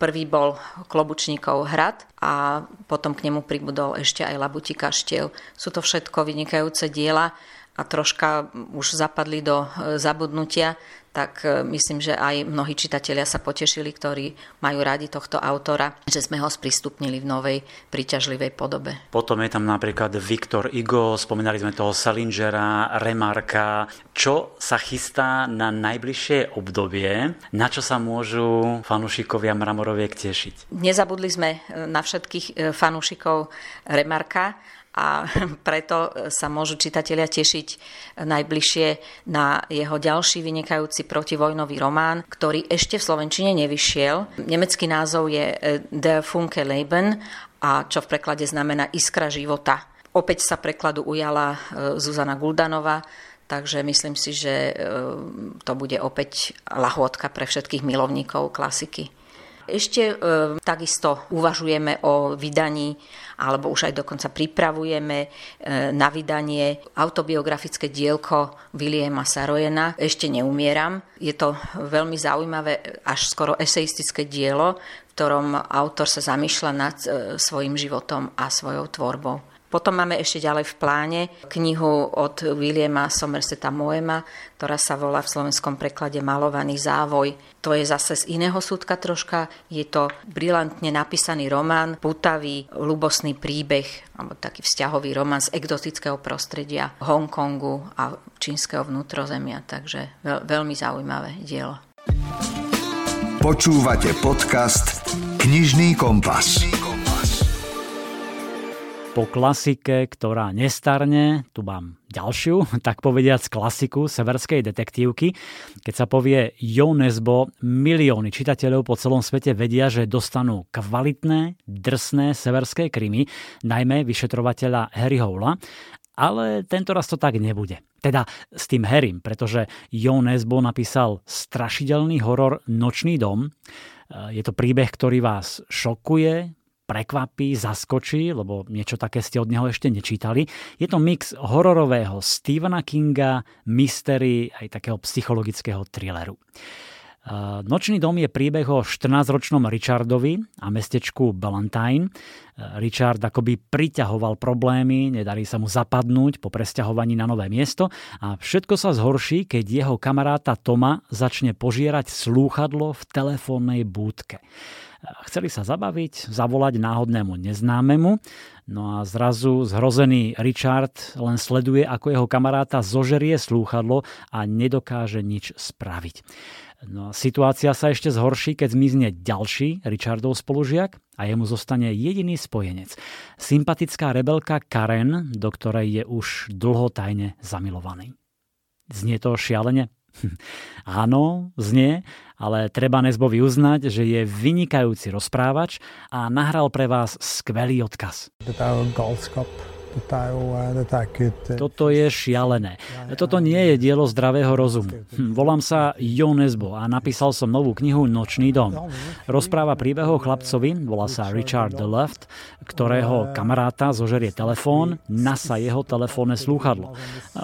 prvý bol Klobučníkov hrad a potom k nemu pribudol ešte aj Labuti kaštiel. Sú to všetko vynikajúce diela a troška už zapadli do zabudnutia, tak e, myslím, že aj mnohí čitatelia sa potešili, ktorí majú radi tohto autora, že sme ho sprístupnili v novej príťažlivej podobe. Potom je tam napríklad Viktor Igo, spomínali sme toho Salingera, Remarka. Čo sa chystá na najbližšie obdobie? Na čo sa môžu fanúšikovia Mramoroviek tešiť? Nezabudli sme e, na všetkých e, fanúšikov Remarka a preto sa môžu čitatelia tešiť najbližšie na jeho ďalší vynikajúci protivojnový román, ktorý ešte v Slovenčine nevyšiel. Nemecký názov je eh, Der Funke Leben a čo v preklade znamená Iskra života. Opäť sa prekladu ujala Zuzana Guldanová, takže myslím si, že to bude opäť lahôdka pre všetkých milovníkov klasiky. Ešte e, takisto uvažujeme o vydaní alebo už aj dokonca pripravujeme e, na vydanie autobiografické dielko Williama Sarojena Ešte neumieram. Je to veľmi zaujímavé, až skoro eseistické dielo, v ktorom autor sa zamýšľa nad e, svojim životom a svojou tvorbou. Potom máme ešte ďalej v pláne knihu od Williama Somerseta Moema, ktorá sa volá v slovenskom preklade Malovaný závoj. To je zase z iného súdka troška. Je to brilantne napísaný román, putavý, ľubosný príbeh, alebo taký vzťahový román z exotického prostredia Hongkongu a čínskeho vnútrozemia. Takže veľ, veľmi zaujímavé dielo. Počúvate podcast Knižný kompas. Knižný kompas po klasike, ktorá nestarne, tu mám ďalšiu, tak povediac klasiku severskej detektívky. Keď sa povie Jo Nesbo, milióny čitateľov po celom svete vedia, že dostanú kvalitné, drsné severské krymy, najmä vyšetrovateľa Harry Howla, ale tento raz to tak nebude. Teda s tým Harrym, pretože Jo Nesbo napísal strašidelný horor Nočný dom. Je to príbeh, ktorý vás šokuje, prekvapí, zaskočí, lebo niečo také ste od neho ešte nečítali. Je to mix hororového Stephena Kinga, mystery aj takého psychologického thrilleru. Nočný dom je príbeh o 14-ročnom Richardovi a mestečku Ballantyne. Richard akoby priťahoval problémy, nedarí sa mu zapadnúť po presťahovaní na nové miesto a všetko sa zhorší, keď jeho kamaráta Toma začne požierať slúchadlo v telefónnej búdke. Chceli sa zabaviť, zavolať náhodnému neznámemu, no a zrazu zhrozený Richard len sleduje, ako jeho kamaráta zožerie slúchadlo a nedokáže nič spraviť. No situácia sa ešte zhorší, keď zmizne ďalší Richardov spolužiak a jemu zostane jediný spojenec. Sympatická rebelka Karen, do ktorej je už dlho tajne zamilovaný. Znie to šialene? Áno, znie, ale treba Nesbovi uznať, že je vynikajúci rozprávač a nahral pre vás skvelý odkaz. Toto je šialené. Toto nie je dielo zdravého rozumu. Hm, volám sa Jo Nesbo a napísal som novú knihu Nočný dom. Rozpráva príbehov chlapcovi, volá sa Richard the Left, ktorého kamaráta zožerie telefón, nasa jeho telefónne slúchadlo.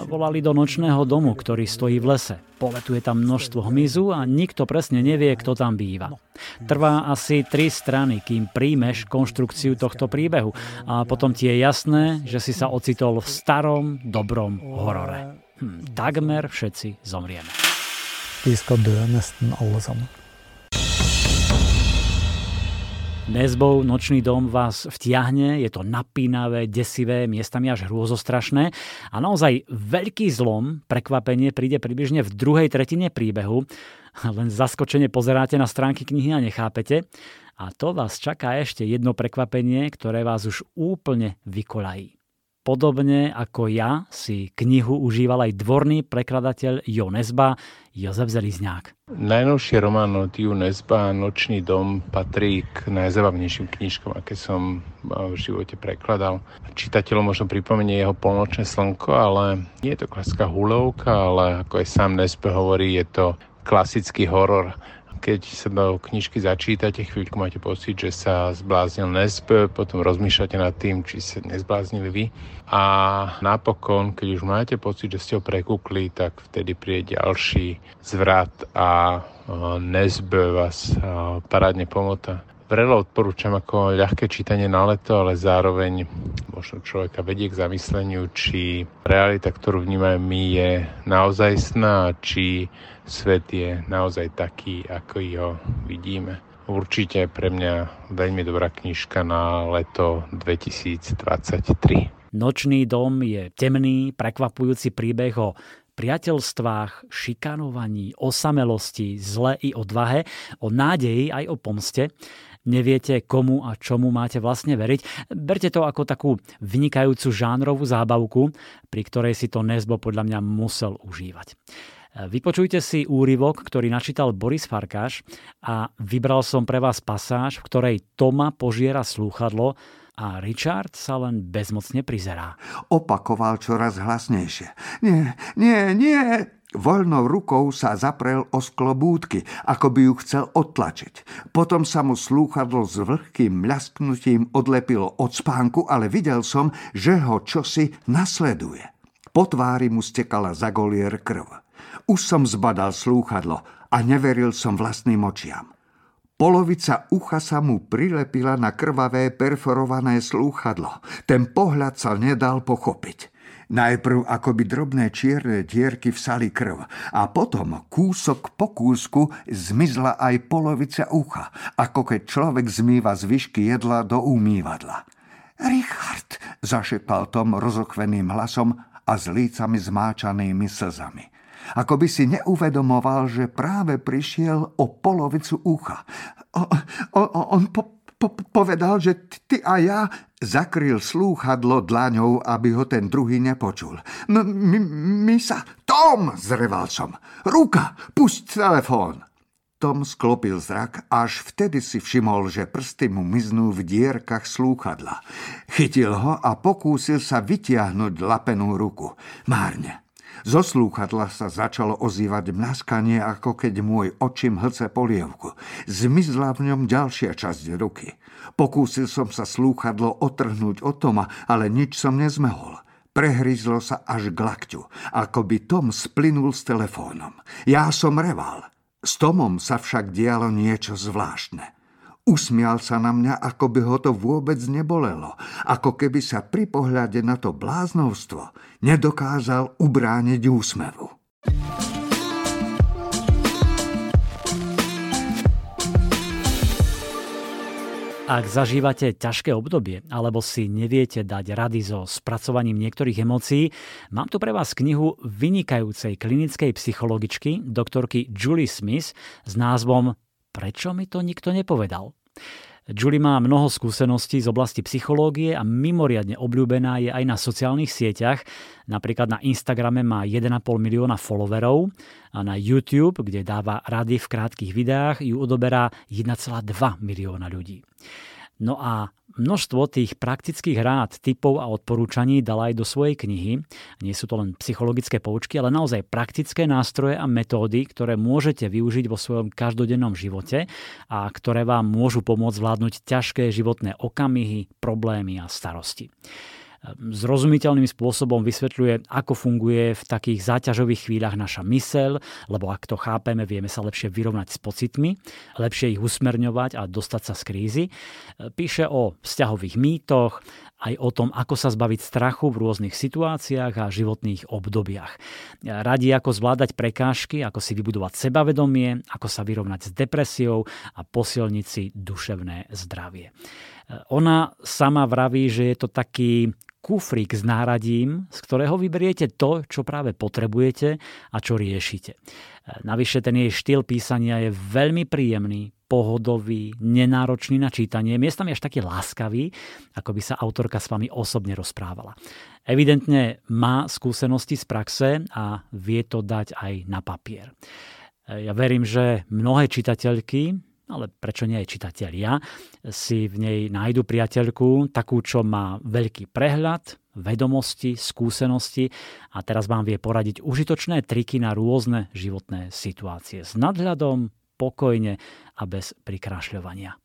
Volali do nočného domu, ktorý stojí v lese. Poletuje tam množstvo hmyzu a nikto presne nevie, kto tam býva. Trvá asi tri strany, kým príjmeš konštrukciu tohto príbehu a potom ti je jasné, že si sa ocitol v starom, dobrom horore. Hm, takmer všetci zomrieme. Vi skal dø nesten alle sammen. Nezbou Nočný dom vás vtiahne, je to napínavé, desivé, miestami až hrôzostrašné a naozaj veľký zlom, prekvapenie príde približne v druhej tretine príbehu. Len zaskočene pozeráte na stránky knihy a nechápete. A to vás čaká ešte jedno prekvapenie, ktoré vás už úplne vykolají. Podobne ako ja si knihu užíval aj dvorný prekladateľ Jo Nesba, Jozef Zelizňák. Najnovší román od Jo Nesba, Nočný dom, patrí k najzabavnejším knižkom, aké som v živote prekladal. Čitateľom možno pripomenie jeho polnočné slnko, ale nie je to klasická hulovka, ale ako aj sám Nesbe hovorí, je to klasický horor keď sa do knižky začítate, chvíľku máte pocit, že sa zbláznil Nesp, potom rozmýšľate nad tým, či sa nezbláznili vy. A napokon, keď už máte pocit, že ste ho prekúkli, tak vtedy príde ďalší zvrat a Nesb vás parádne pomota vrelo odporúčam ako ľahké čítanie na leto, ale zároveň možno človeka vedie k zamysleniu, či realita, ktorú vnímame my, je naozajstná, či svet je naozaj taký, ako ho vidíme. Určite pre mňa veľmi dobrá knižka na leto 2023. Nočný dom je temný, prekvapujúci príbeh o priateľstvách, šikanovaní, osamelosti, zle i odvahe, o nádeji aj o pomste neviete komu a čomu máte vlastne veriť. Berte to ako takú vynikajúcu žánrovú zábavku, pri ktorej si to Nesbo podľa mňa musel užívať. Vypočujte si úryvok, ktorý načítal Boris Farkáš a vybral som pre vás pasáž, v ktorej Toma požiera slúchadlo a Richard sa len bezmocne prizerá. Opakoval čoraz hlasnejšie. Nie, nie, nie, Voľnou rukou sa zaprel o sklo búdky, ako by ju chcel odtlačiť. Potom sa mu slúchadlo s vlhkým mľasknutím odlepilo od spánku, ale videl som, že ho čosi nasleduje. Po tvári mu stekala za golier krv. Už som zbadal slúchadlo a neveril som vlastným očiam. Polovica ucha sa mu prilepila na krvavé perforované slúchadlo. Ten pohľad sa nedal pochopiť. Najprv akoby drobné čierne dierky vsali krv a potom kúsok po kúsku zmizla aj polovica ucha, ako keď človek zmýva zvyšky jedla do umývadla. Richard, zašepal Tom rozochveným hlasom a s lícami zmáčanými slzami. Ako by si neuvedomoval, že práve prišiel o polovicu ucha. O, o, on po, po- povedal, že ty a ja zakryl slúchadlo dlaňou, aby ho ten druhý nepočul. M- my, my sa... Tom! zreval som. Ruka! Pusť telefón! Tom sklopil zrak, až vtedy si všimol, že prsty mu miznú v dierkach slúchadla. Chytil ho a pokúsil sa vytiahnuť lapenú ruku. Márne. Zo slúchadla sa začalo ozývať mnaskanie, ako keď môj očím hlce polievku. Zmizla v ňom ďalšia časť ruky. Pokúsil som sa slúchadlo otrhnúť od Toma, ale nič som nezmehol. Prehryzlo sa až k lakťu, ako by Tom splynul s telefónom. Ja som reval. S Tomom sa však dialo niečo zvláštne. Usmial sa na mňa, ako by ho to vôbec nebolelo. Ako keby sa pri pohľade na to bláznovstvo nedokázal ubrániť úsmevu. Ak zažívate ťažké obdobie alebo si neviete dať rady so spracovaním niektorých emócií, mám tu pre vás knihu vynikajúcej klinickej psychologičky doktorky Julie Smith s názvom Prečo mi to nikto nepovedal? Julie má mnoho skúseností z oblasti psychológie a mimoriadne obľúbená je aj na sociálnych sieťach. Napríklad na Instagrame má 1,5 milióna followerov a na YouTube, kde dáva rady v krátkých videách, ju odoberá 1,2 milióna ľudí. No a množstvo tých praktických rád, typov a odporúčaní dala aj do svojej knihy. Nie sú to len psychologické poučky, ale naozaj praktické nástroje a metódy, ktoré môžete využiť vo svojom každodennom živote a ktoré vám môžu pomôcť zvládnuť ťažké životné okamihy, problémy a starosti zrozumiteľným spôsobom vysvetľuje, ako funguje v takých záťažových chvíľach naša mysel, lebo ak to chápeme, vieme sa lepšie vyrovnať s pocitmi, lepšie ich usmerňovať a dostať sa z krízy. Píše o vzťahových mýtoch, aj o tom, ako sa zbaviť strachu v rôznych situáciách a životných obdobiach. Radí, ako zvládať prekážky, ako si vybudovať sebavedomie, ako sa vyrovnať s depresiou a posilniť si duševné zdravie. Ona sama vraví, že je to taký kufrík s náradím, z ktorého vyberiete to, čo práve potrebujete a čo riešite. Navyše ten jej štýl písania je veľmi príjemný, pohodový, nenáročný na čítanie, miestami až taký láskavý, ako by sa autorka s vami osobne rozprávala. Evidentne má skúsenosti z praxe a vie to dať aj na papier. Ja verím, že mnohé čitateľky, ale prečo nie aj čitatelia, si v nej nájdu priateľku, takú, čo má veľký prehľad, vedomosti, skúsenosti a teraz vám vie poradiť užitočné triky na rôzne životné situácie s nadhľadom, pokojne a bez prikrášľovania.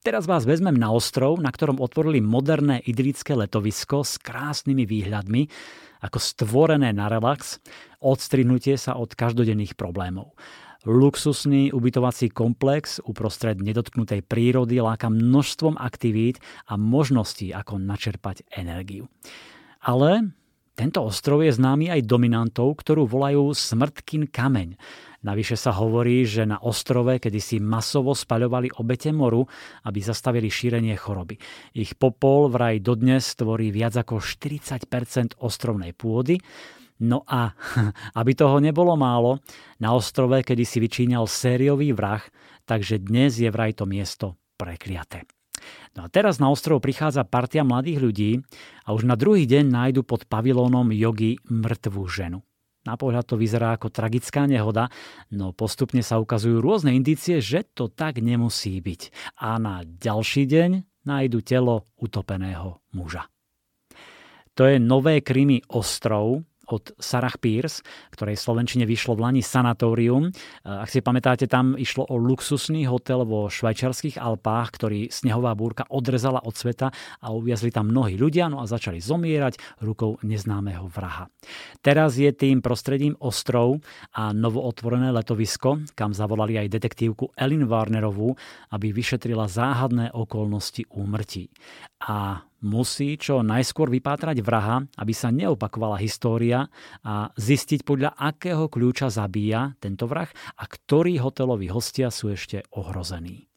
Teraz vás vezmem na ostrov, na ktorom otvorili moderné idrické letovisko s krásnymi výhľadmi, ako stvorené na relax, odstrihnutie sa od každodenných problémov. Luxusný ubytovací komplex uprostred nedotknutej prírody láka množstvom aktivít a možností, ako načerpať energiu. Ale tento ostrov je známy aj dominantou, ktorú volajú Smrtkin kameň. Navyše sa hovorí, že na ostrove kedysi masovo spaľovali obete moru, aby zastavili šírenie choroby. Ich popol vraj dodnes tvorí viac ako 40% ostrovnej pôdy, No a aby toho nebolo málo, na ostrove kedy si vyčíňal sériový vrah, takže dnes je vraj to miesto prekliaté. No a teraz na ostrov prichádza partia mladých ľudí a už na druhý deň nájdu pod pavilónom jogy mŕtvú ženu. Na pohľad to vyzerá ako tragická nehoda, no postupne sa ukazujú rôzne indície, že to tak nemusí byť. A na ďalší deň nájdu telo utopeného muža. To je nové krymy ostrov, od Sarah Pierce, ktorej v Slovenčine vyšlo v Lani Sanatórium. Ak si pamätáte, tam išlo o luxusný hotel vo švajčarských Alpách, ktorý snehová búrka odrezala od sveta a uviazli tam mnohí ľudia no a začali zomierať rukou neznámeho vraha. Teraz je tým prostredím ostrov a novootvorené letovisko, kam zavolali aj detektívku Ellen Warnerovú, aby vyšetrila záhadné okolnosti úmrtí. A musí čo najskôr vypátrať vraha, aby sa neopakovala história a zistiť podľa akého kľúča zabíja tento vrah a ktorí hoteloví hostia sú ešte ohrození.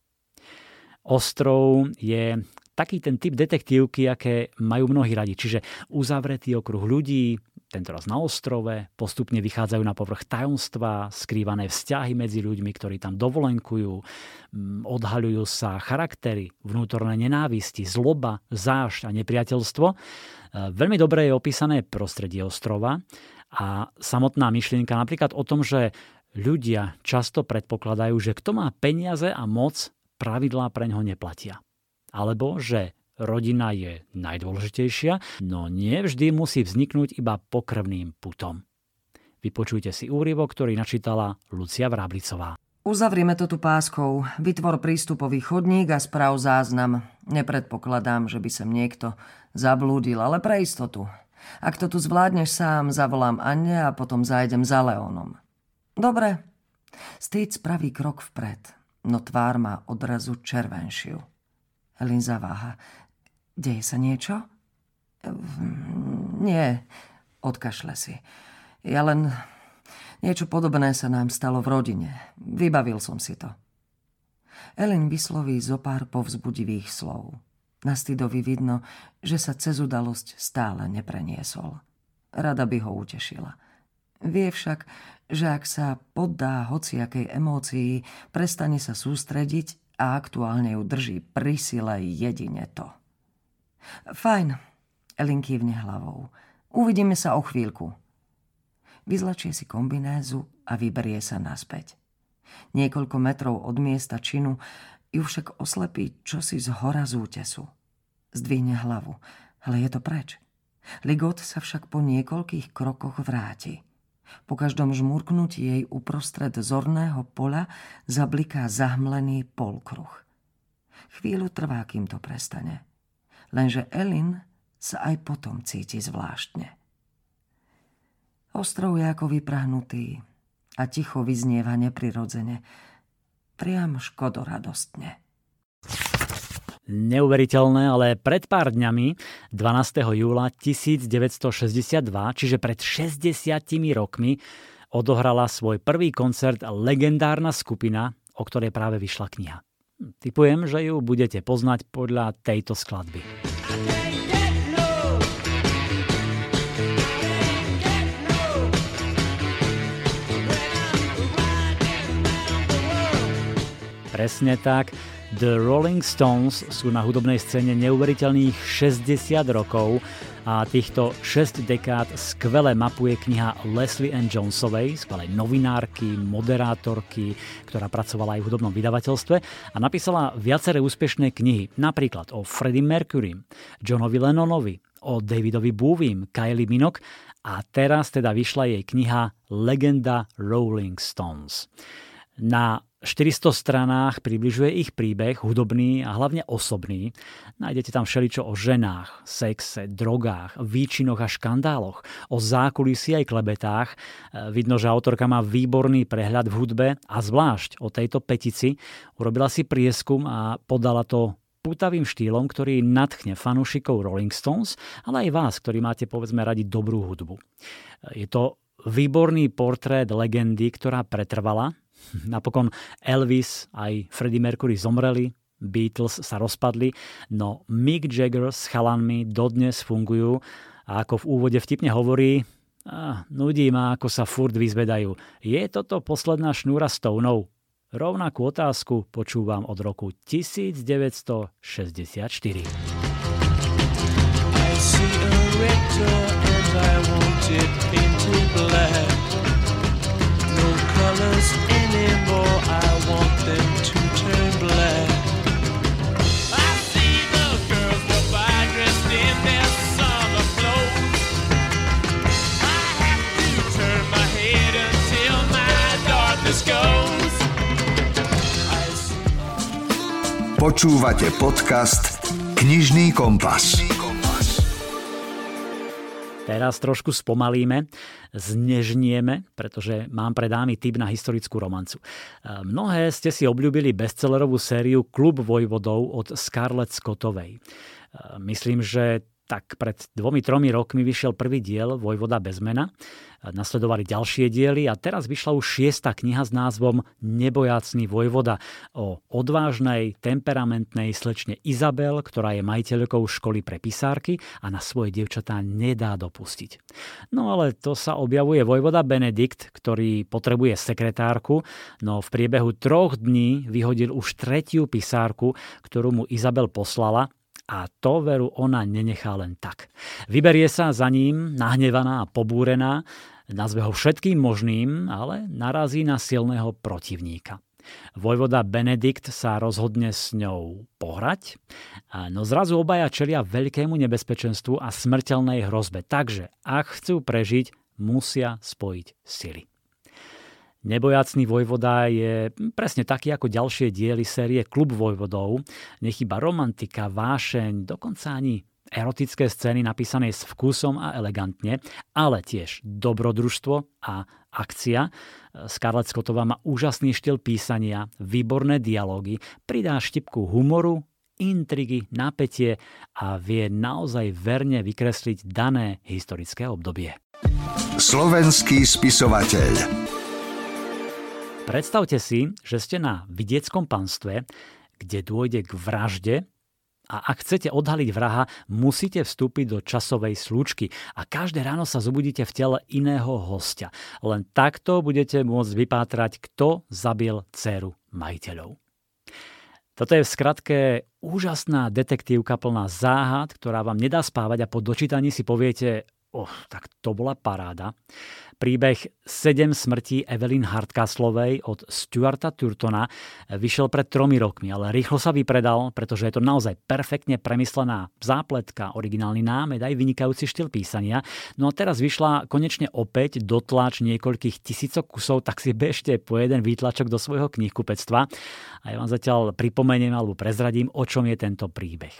Ostrov je taký ten typ detektívky, aké majú mnohí radi. Čiže uzavretý okruh ľudí, tentoraz na ostrove, postupne vychádzajú na povrch tajomstva, skrývané vzťahy medzi ľuďmi, ktorí tam dovolenkujú, mm, odhaľujú sa charaktery, vnútorné nenávisti, zloba, zášť a nepriateľstvo. E, veľmi dobre je opísané prostredie ostrova a samotná myšlienka napríklad o tom, že ľudia často predpokladajú, že kto má peniaze a moc, pravidlá pre ňo neplatia. Alebo že rodina je najdôležitejšia, no nie vždy musí vzniknúť iba pokrvným putom. Vypočujte si úryvok, ktorý načítala Lucia Vráblicová. Uzavrieme to tu páskou. Vytvor prístupový chodník a sprav záznam. Nepredpokladám, že by sem niekto zablúdil, ale pre istotu. Ak to tu zvládneš sám, zavolám Anne a potom zájdem za Leonom. Dobre. Stýc spraví krok vpred, no tvár má odrazu červenšiu. Elin zaváha. Deje sa niečo? Nie, odkašle si. Ja len Niečo podobné sa nám stalo v rodine. Vybavil som si to. Elin vysloví zo pár povzbudivých slov. Na Stydovi vidno, že sa cez udalosť stále nepreniesol. Rada by ho utešila. Vie však, že ak sa poddá hociakej emócii, prestane sa sústrediť a aktuálne ju drží pri sile jedine to. Fajn, Elin kývne hlavou. Uvidíme sa o chvíľku. Vyzlačie si kombinézu a vyberie sa naspäť. Niekoľko metrov od miesta činu ju však oslepí čosi z hora z útesu. Zdvihne hlavu, ale je to preč. Ligot sa však po niekoľkých krokoch vráti. Po každom žmurknutí jej uprostred zorného pola zabliká zahmlený polkruh. Chvíľu trvá, kým to prestane. Lenže Elin sa aj potom cíti zvláštne. Ostrov je ako vyprahnutý a ticho vyznieva neprirodzene. Priam škodoradostne. Neuveriteľné, ale pred pár dňami, 12. júla 1962, čiže pred 60 rokmi, odohrala svoj prvý koncert legendárna skupina, o ktorej práve vyšla kniha. Typujem, že ju budete poznať podľa tejto skladby. Presne tak. The Rolling Stones sú na hudobnej scéne neuveriteľných 60 rokov a týchto 6 dekád skvele mapuje kniha Leslie Ann Jonesovej, skvelej novinárky, moderátorky, ktorá pracovala aj v hudobnom vydavateľstve a napísala viaceré úspešné knihy, napríklad o Freddie Mercury, Johnovi Lennonovi, o Davidovi Bovim, Kylie Minogue a teraz teda vyšla jej kniha Legenda Rolling Stones. Na 400 stranách približuje ich príbeh, hudobný a hlavne osobný. Nájdete tam všeličo o ženách, sexe, drogách, výčinoch a škandáloch, o zákulisí aj klebetách. E, vidno, že autorka má výborný prehľad v hudbe a zvlášť o tejto petici urobila si prieskum a podala to putavým štýlom, ktorý nadchne fanúšikov Rolling Stones, ale aj vás, ktorí máte povedzme radi dobrú hudbu. E, je to výborný portrét legendy, ktorá pretrvala Napokon Elvis aj Freddie Mercury zomreli, Beatles sa rozpadli, no Mick Jagger s chalanmi dodnes fungujú a ako v úvode vtipne hovorí, ah, nudí ma, ako sa furt vyzvedajú. Je toto posledná šnúra Stoneov? Rovnakú otázku počúvam od roku 1964. I see a Počúvate podcast Knižný kompas. Teraz trošku spomalíme, znežnieme, pretože mám pred námi typ na historickú romancu. E, mnohé ste si obľúbili bestsellerovú sériu Klub vojvodov od Scarlett Scottovej. E, myslím, že tak pred dvomi, tromi rokmi vyšiel prvý diel Vojvoda bez mena. Nasledovali ďalšie diely a teraz vyšla už šiesta kniha s názvom Nebojácný Vojvoda o odvážnej, temperamentnej slečne Izabel, ktorá je majiteľkou školy pre pisárky a na svoje dievčatá nedá dopustiť. No ale to sa objavuje Vojvoda Benedikt, ktorý potrebuje sekretárku, no v priebehu troch dní vyhodil už tretiu pisárku, ktorú mu Izabel poslala a to veru ona nenechá len tak. Vyberie sa za ním, nahnevaná a pobúrená, nazve ho všetkým možným, ale narazí na silného protivníka. Vojvoda Benedikt sa rozhodne s ňou pohrať, no zrazu obaja čelia veľkému nebezpečenstvu a smrteľnej hrozbe. Takže, ak chcú prežiť, musia spojiť sily. Nebojacný vojvoda je presne taký ako ďalšie diely série Klub vojvodov. Nechyba romantika, vášeň, dokonca ani erotické scény napísané s vkusom a elegantne, ale tiež dobrodružstvo a akcia. Scarlett Scottová má úžasný štýl písania, výborné dialógy, pridá štipku humoru, intrigy, napätie a vie naozaj verne vykresliť dané historické obdobie. Slovenský spisovateľ Predstavte si, že ste na vidieckom panstve, kde dôjde k vražde a ak chcete odhaliť vraha, musíte vstúpiť do časovej slúčky a každé ráno sa zobudíte v tele iného hostia. Len takto budete môcť vypátrať, kto zabil dceru majiteľov. Toto je v skratke úžasná detektívka plná záhad, ktorá vám nedá spávať a po dočítaní si poviete, oh, tak to bola paráda. Príbeh 7 smrtí Evelyn Hardcastlovej od Stuarta Turtona vyšiel pred tromi rokmi, ale rýchlo sa vypredal, pretože je to naozaj perfektne premyslená zápletka, originálny námed, aj vynikajúci štýl písania. No a teraz vyšla konečne opäť dotlač niekoľkých tisícok kusov, tak si bežte po jeden výtlačok do svojho knihkupectva a ja vám zatiaľ pripomeniem alebo prezradím, o čom je tento príbeh.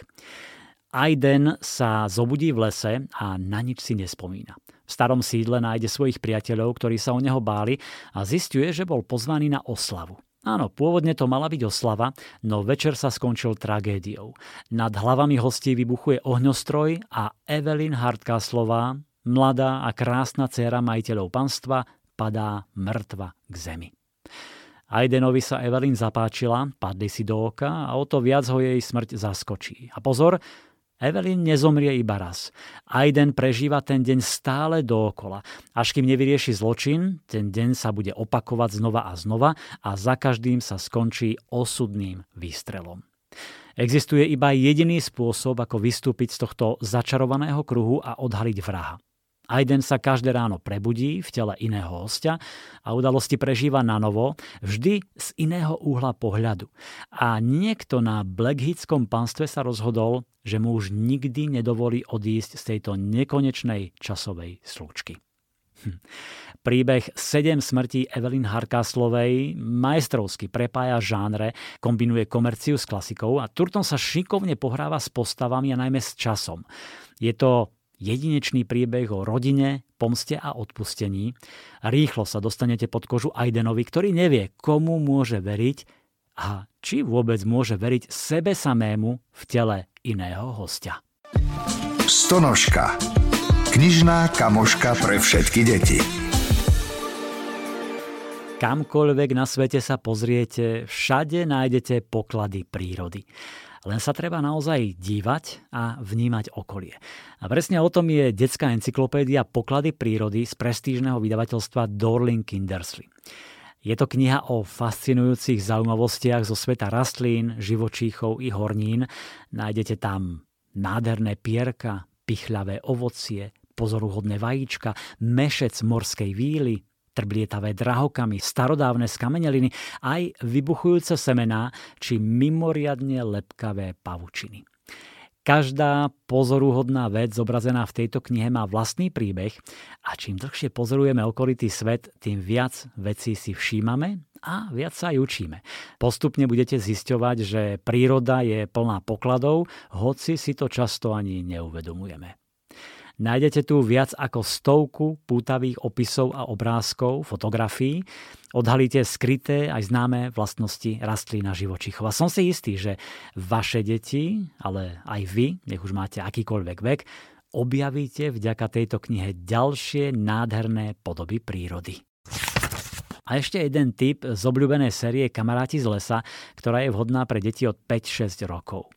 Aiden sa zobudí v lese a na nič si nespomína. V starom sídle nájde svojich priateľov, ktorí sa o neho báli a zistuje, že bol pozvaný na oslavu. Áno, pôvodne to mala byť oslava, no večer sa skončil tragédiou. Nad hlavami hostí vybuchuje ohňostroj a Evelyn Hardcastlová, mladá a krásna dcéra majiteľov panstva, padá mŕtva k zemi. Aidenovi sa Evelyn zapáčila, padli si do oka a o to viac ho jej smrť zaskočí. A pozor, Evelyn nezomrie iba raz. Aiden prežíva ten deň stále dookola. Až kým nevyrieši zločin, ten deň sa bude opakovať znova a znova a za každým sa skončí osudným výstrelom. Existuje iba jediný spôsob, ako vystúpiť z tohto začarovaného kruhu a odhaliť vraha. Aiden sa každé ráno prebudí v tele iného hostia a udalosti prežíva na novo, vždy z iného uhla pohľadu. A niekto na Blackhitskom panstve sa rozhodol, že mu už nikdy nedovolí odísť z tejto nekonečnej časovej slúčky. Hm. Príbeh 7 smrtí Evelyn Harkaslovej majstrovsky prepája žánre, kombinuje komerciu s klasikou a Turton sa šikovne pohráva s postavami a najmä s časom. Je to jedinečný príbeh o rodine, pomste a odpustení. Rýchlo sa dostanete pod kožu Aidenovi, ktorý nevie, komu môže veriť a či vôbec môže veriť sebe samému v tele iného hostia. Stonožka. Knižná kamoška pre všetky deti. Kamkoľvek na svete sa pozriete, všade nájdete poklady prírody. Len sa treba naozaj dívať a vnímať okolie. A presne o tom je detská encyklopédia Poklady prírody z prestížneho vydavateľstva Dorling Kindersley. Je to kniha o fascinujúcich zaujímavostiach zo sveta rastlín, živočíchov i hornín. Nájdete tam nádherné pierka, pichľavé ovocie, pozoruhodné vajíčka, mešec morskej víly, trblietavé drahokamy, starodávne skameneliny, aj vybuchujúce semená či mimoriadne lepkavé pavučiny. Každá pozoruhodná vec zobrazená v tejto knihe má vlastný príbeh a čím dlhšie pozorujeme okolitý svet, tým viac vecí si všímame a viac sa aj učíme. Postupne budete zisťovať, že príroda je plná pokladov, hoci si to často ani neuvedomujeme. Nájdete tu viac ako stovku pútavých opisov a obrázkov, fotografií. Odhalíte skryté aj známe vlastnosti rastlín a živočíchov. A som si istý, že vaše deti, ale aj vy, nech už máte akýkoľvek vek, objavíte vďaka tejto knihe ďalšie nádherné podoby prírody. A ešte jeden tip z obľúbenej série Kamaráti z lesa, ktorá je vhodná pre deti od 5-6 rokov.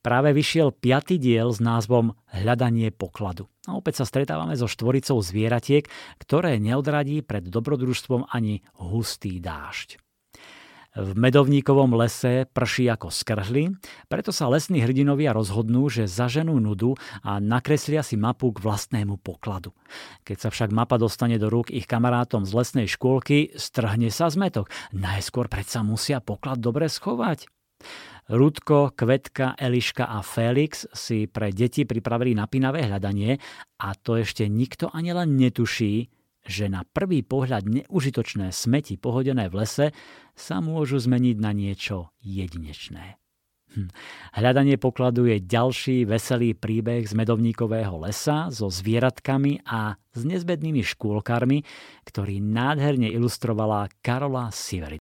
Práve vyšiel piatý diel s názvom Hľadanie pokladu. A opäť sa stretávame so štvoricou zvieratiek, ktoré neodradí pred dobrodružstvom ani hustý dážď. V medovníkovom lese prší ako skrhli, preto sa lesní hrdinovia rozhodnú, že zaženú nudu a nakreslia si mapu k vlastnému pokladu. Keď sa však mapa dostane do rúk ich kamarátom z lesnej škôlky, strhne sa zmetok. Najskôr predsa musia poklad dobre schovať. Rudko, Kvetka, Eliška a Felix si pre deti pripravili napínavé hľadanie a to ešte nikto ani len netuší, že na prvý pohľad neužitočné smeti pohodené v lese sa môžu zmeniť na niečo jedinečné. Hm. Hľadanie pokladu je ďalší veselý príbeh z medovníkového lesa so zvieratkami a s nezbednými škôlkarmi, ktorý nádherne ilustrovala Karola Siverit.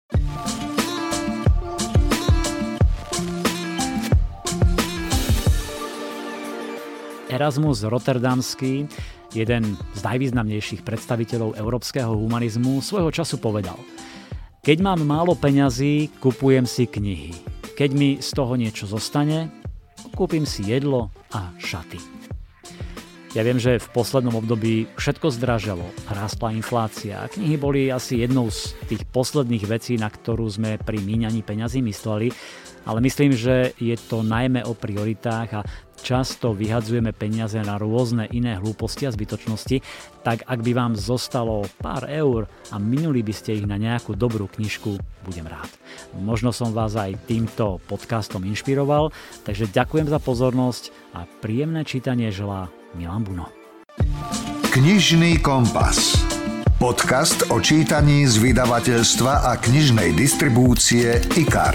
Erasmus Rotterdamský jeden z najvýznamnejších predstaviteľov európskeho humanizmu, svojho času povedal Keď mám málo peňazí, kupujem si knihy. Keď mi z toho niečo zostane, kúpim si jedlo a šaty. Ja viem, že v poslednom období všetko zdražalo, rástla inflácia a knihy boli asi jednou z tých posledných vecí, na ktorú sme pri míňaní peňazí mysleli, ale myslím, že je to najmä o prioritách a často vyhadzujeme peniaze na rôzne iné hlúposti a zbytočnosti, tak ak by vám zostalo pár eur a minuli by ste ich na nejakú dobrú knižku, budem rád. Možno som vás aj týmto podcastom inšpiroval, takže ďakujem za pozornosť a príjemné čítanie želá Milan Buno. Knižný kompas. Podcast o čítaní z vydavateľstva a knižnej distribúcie IKAR.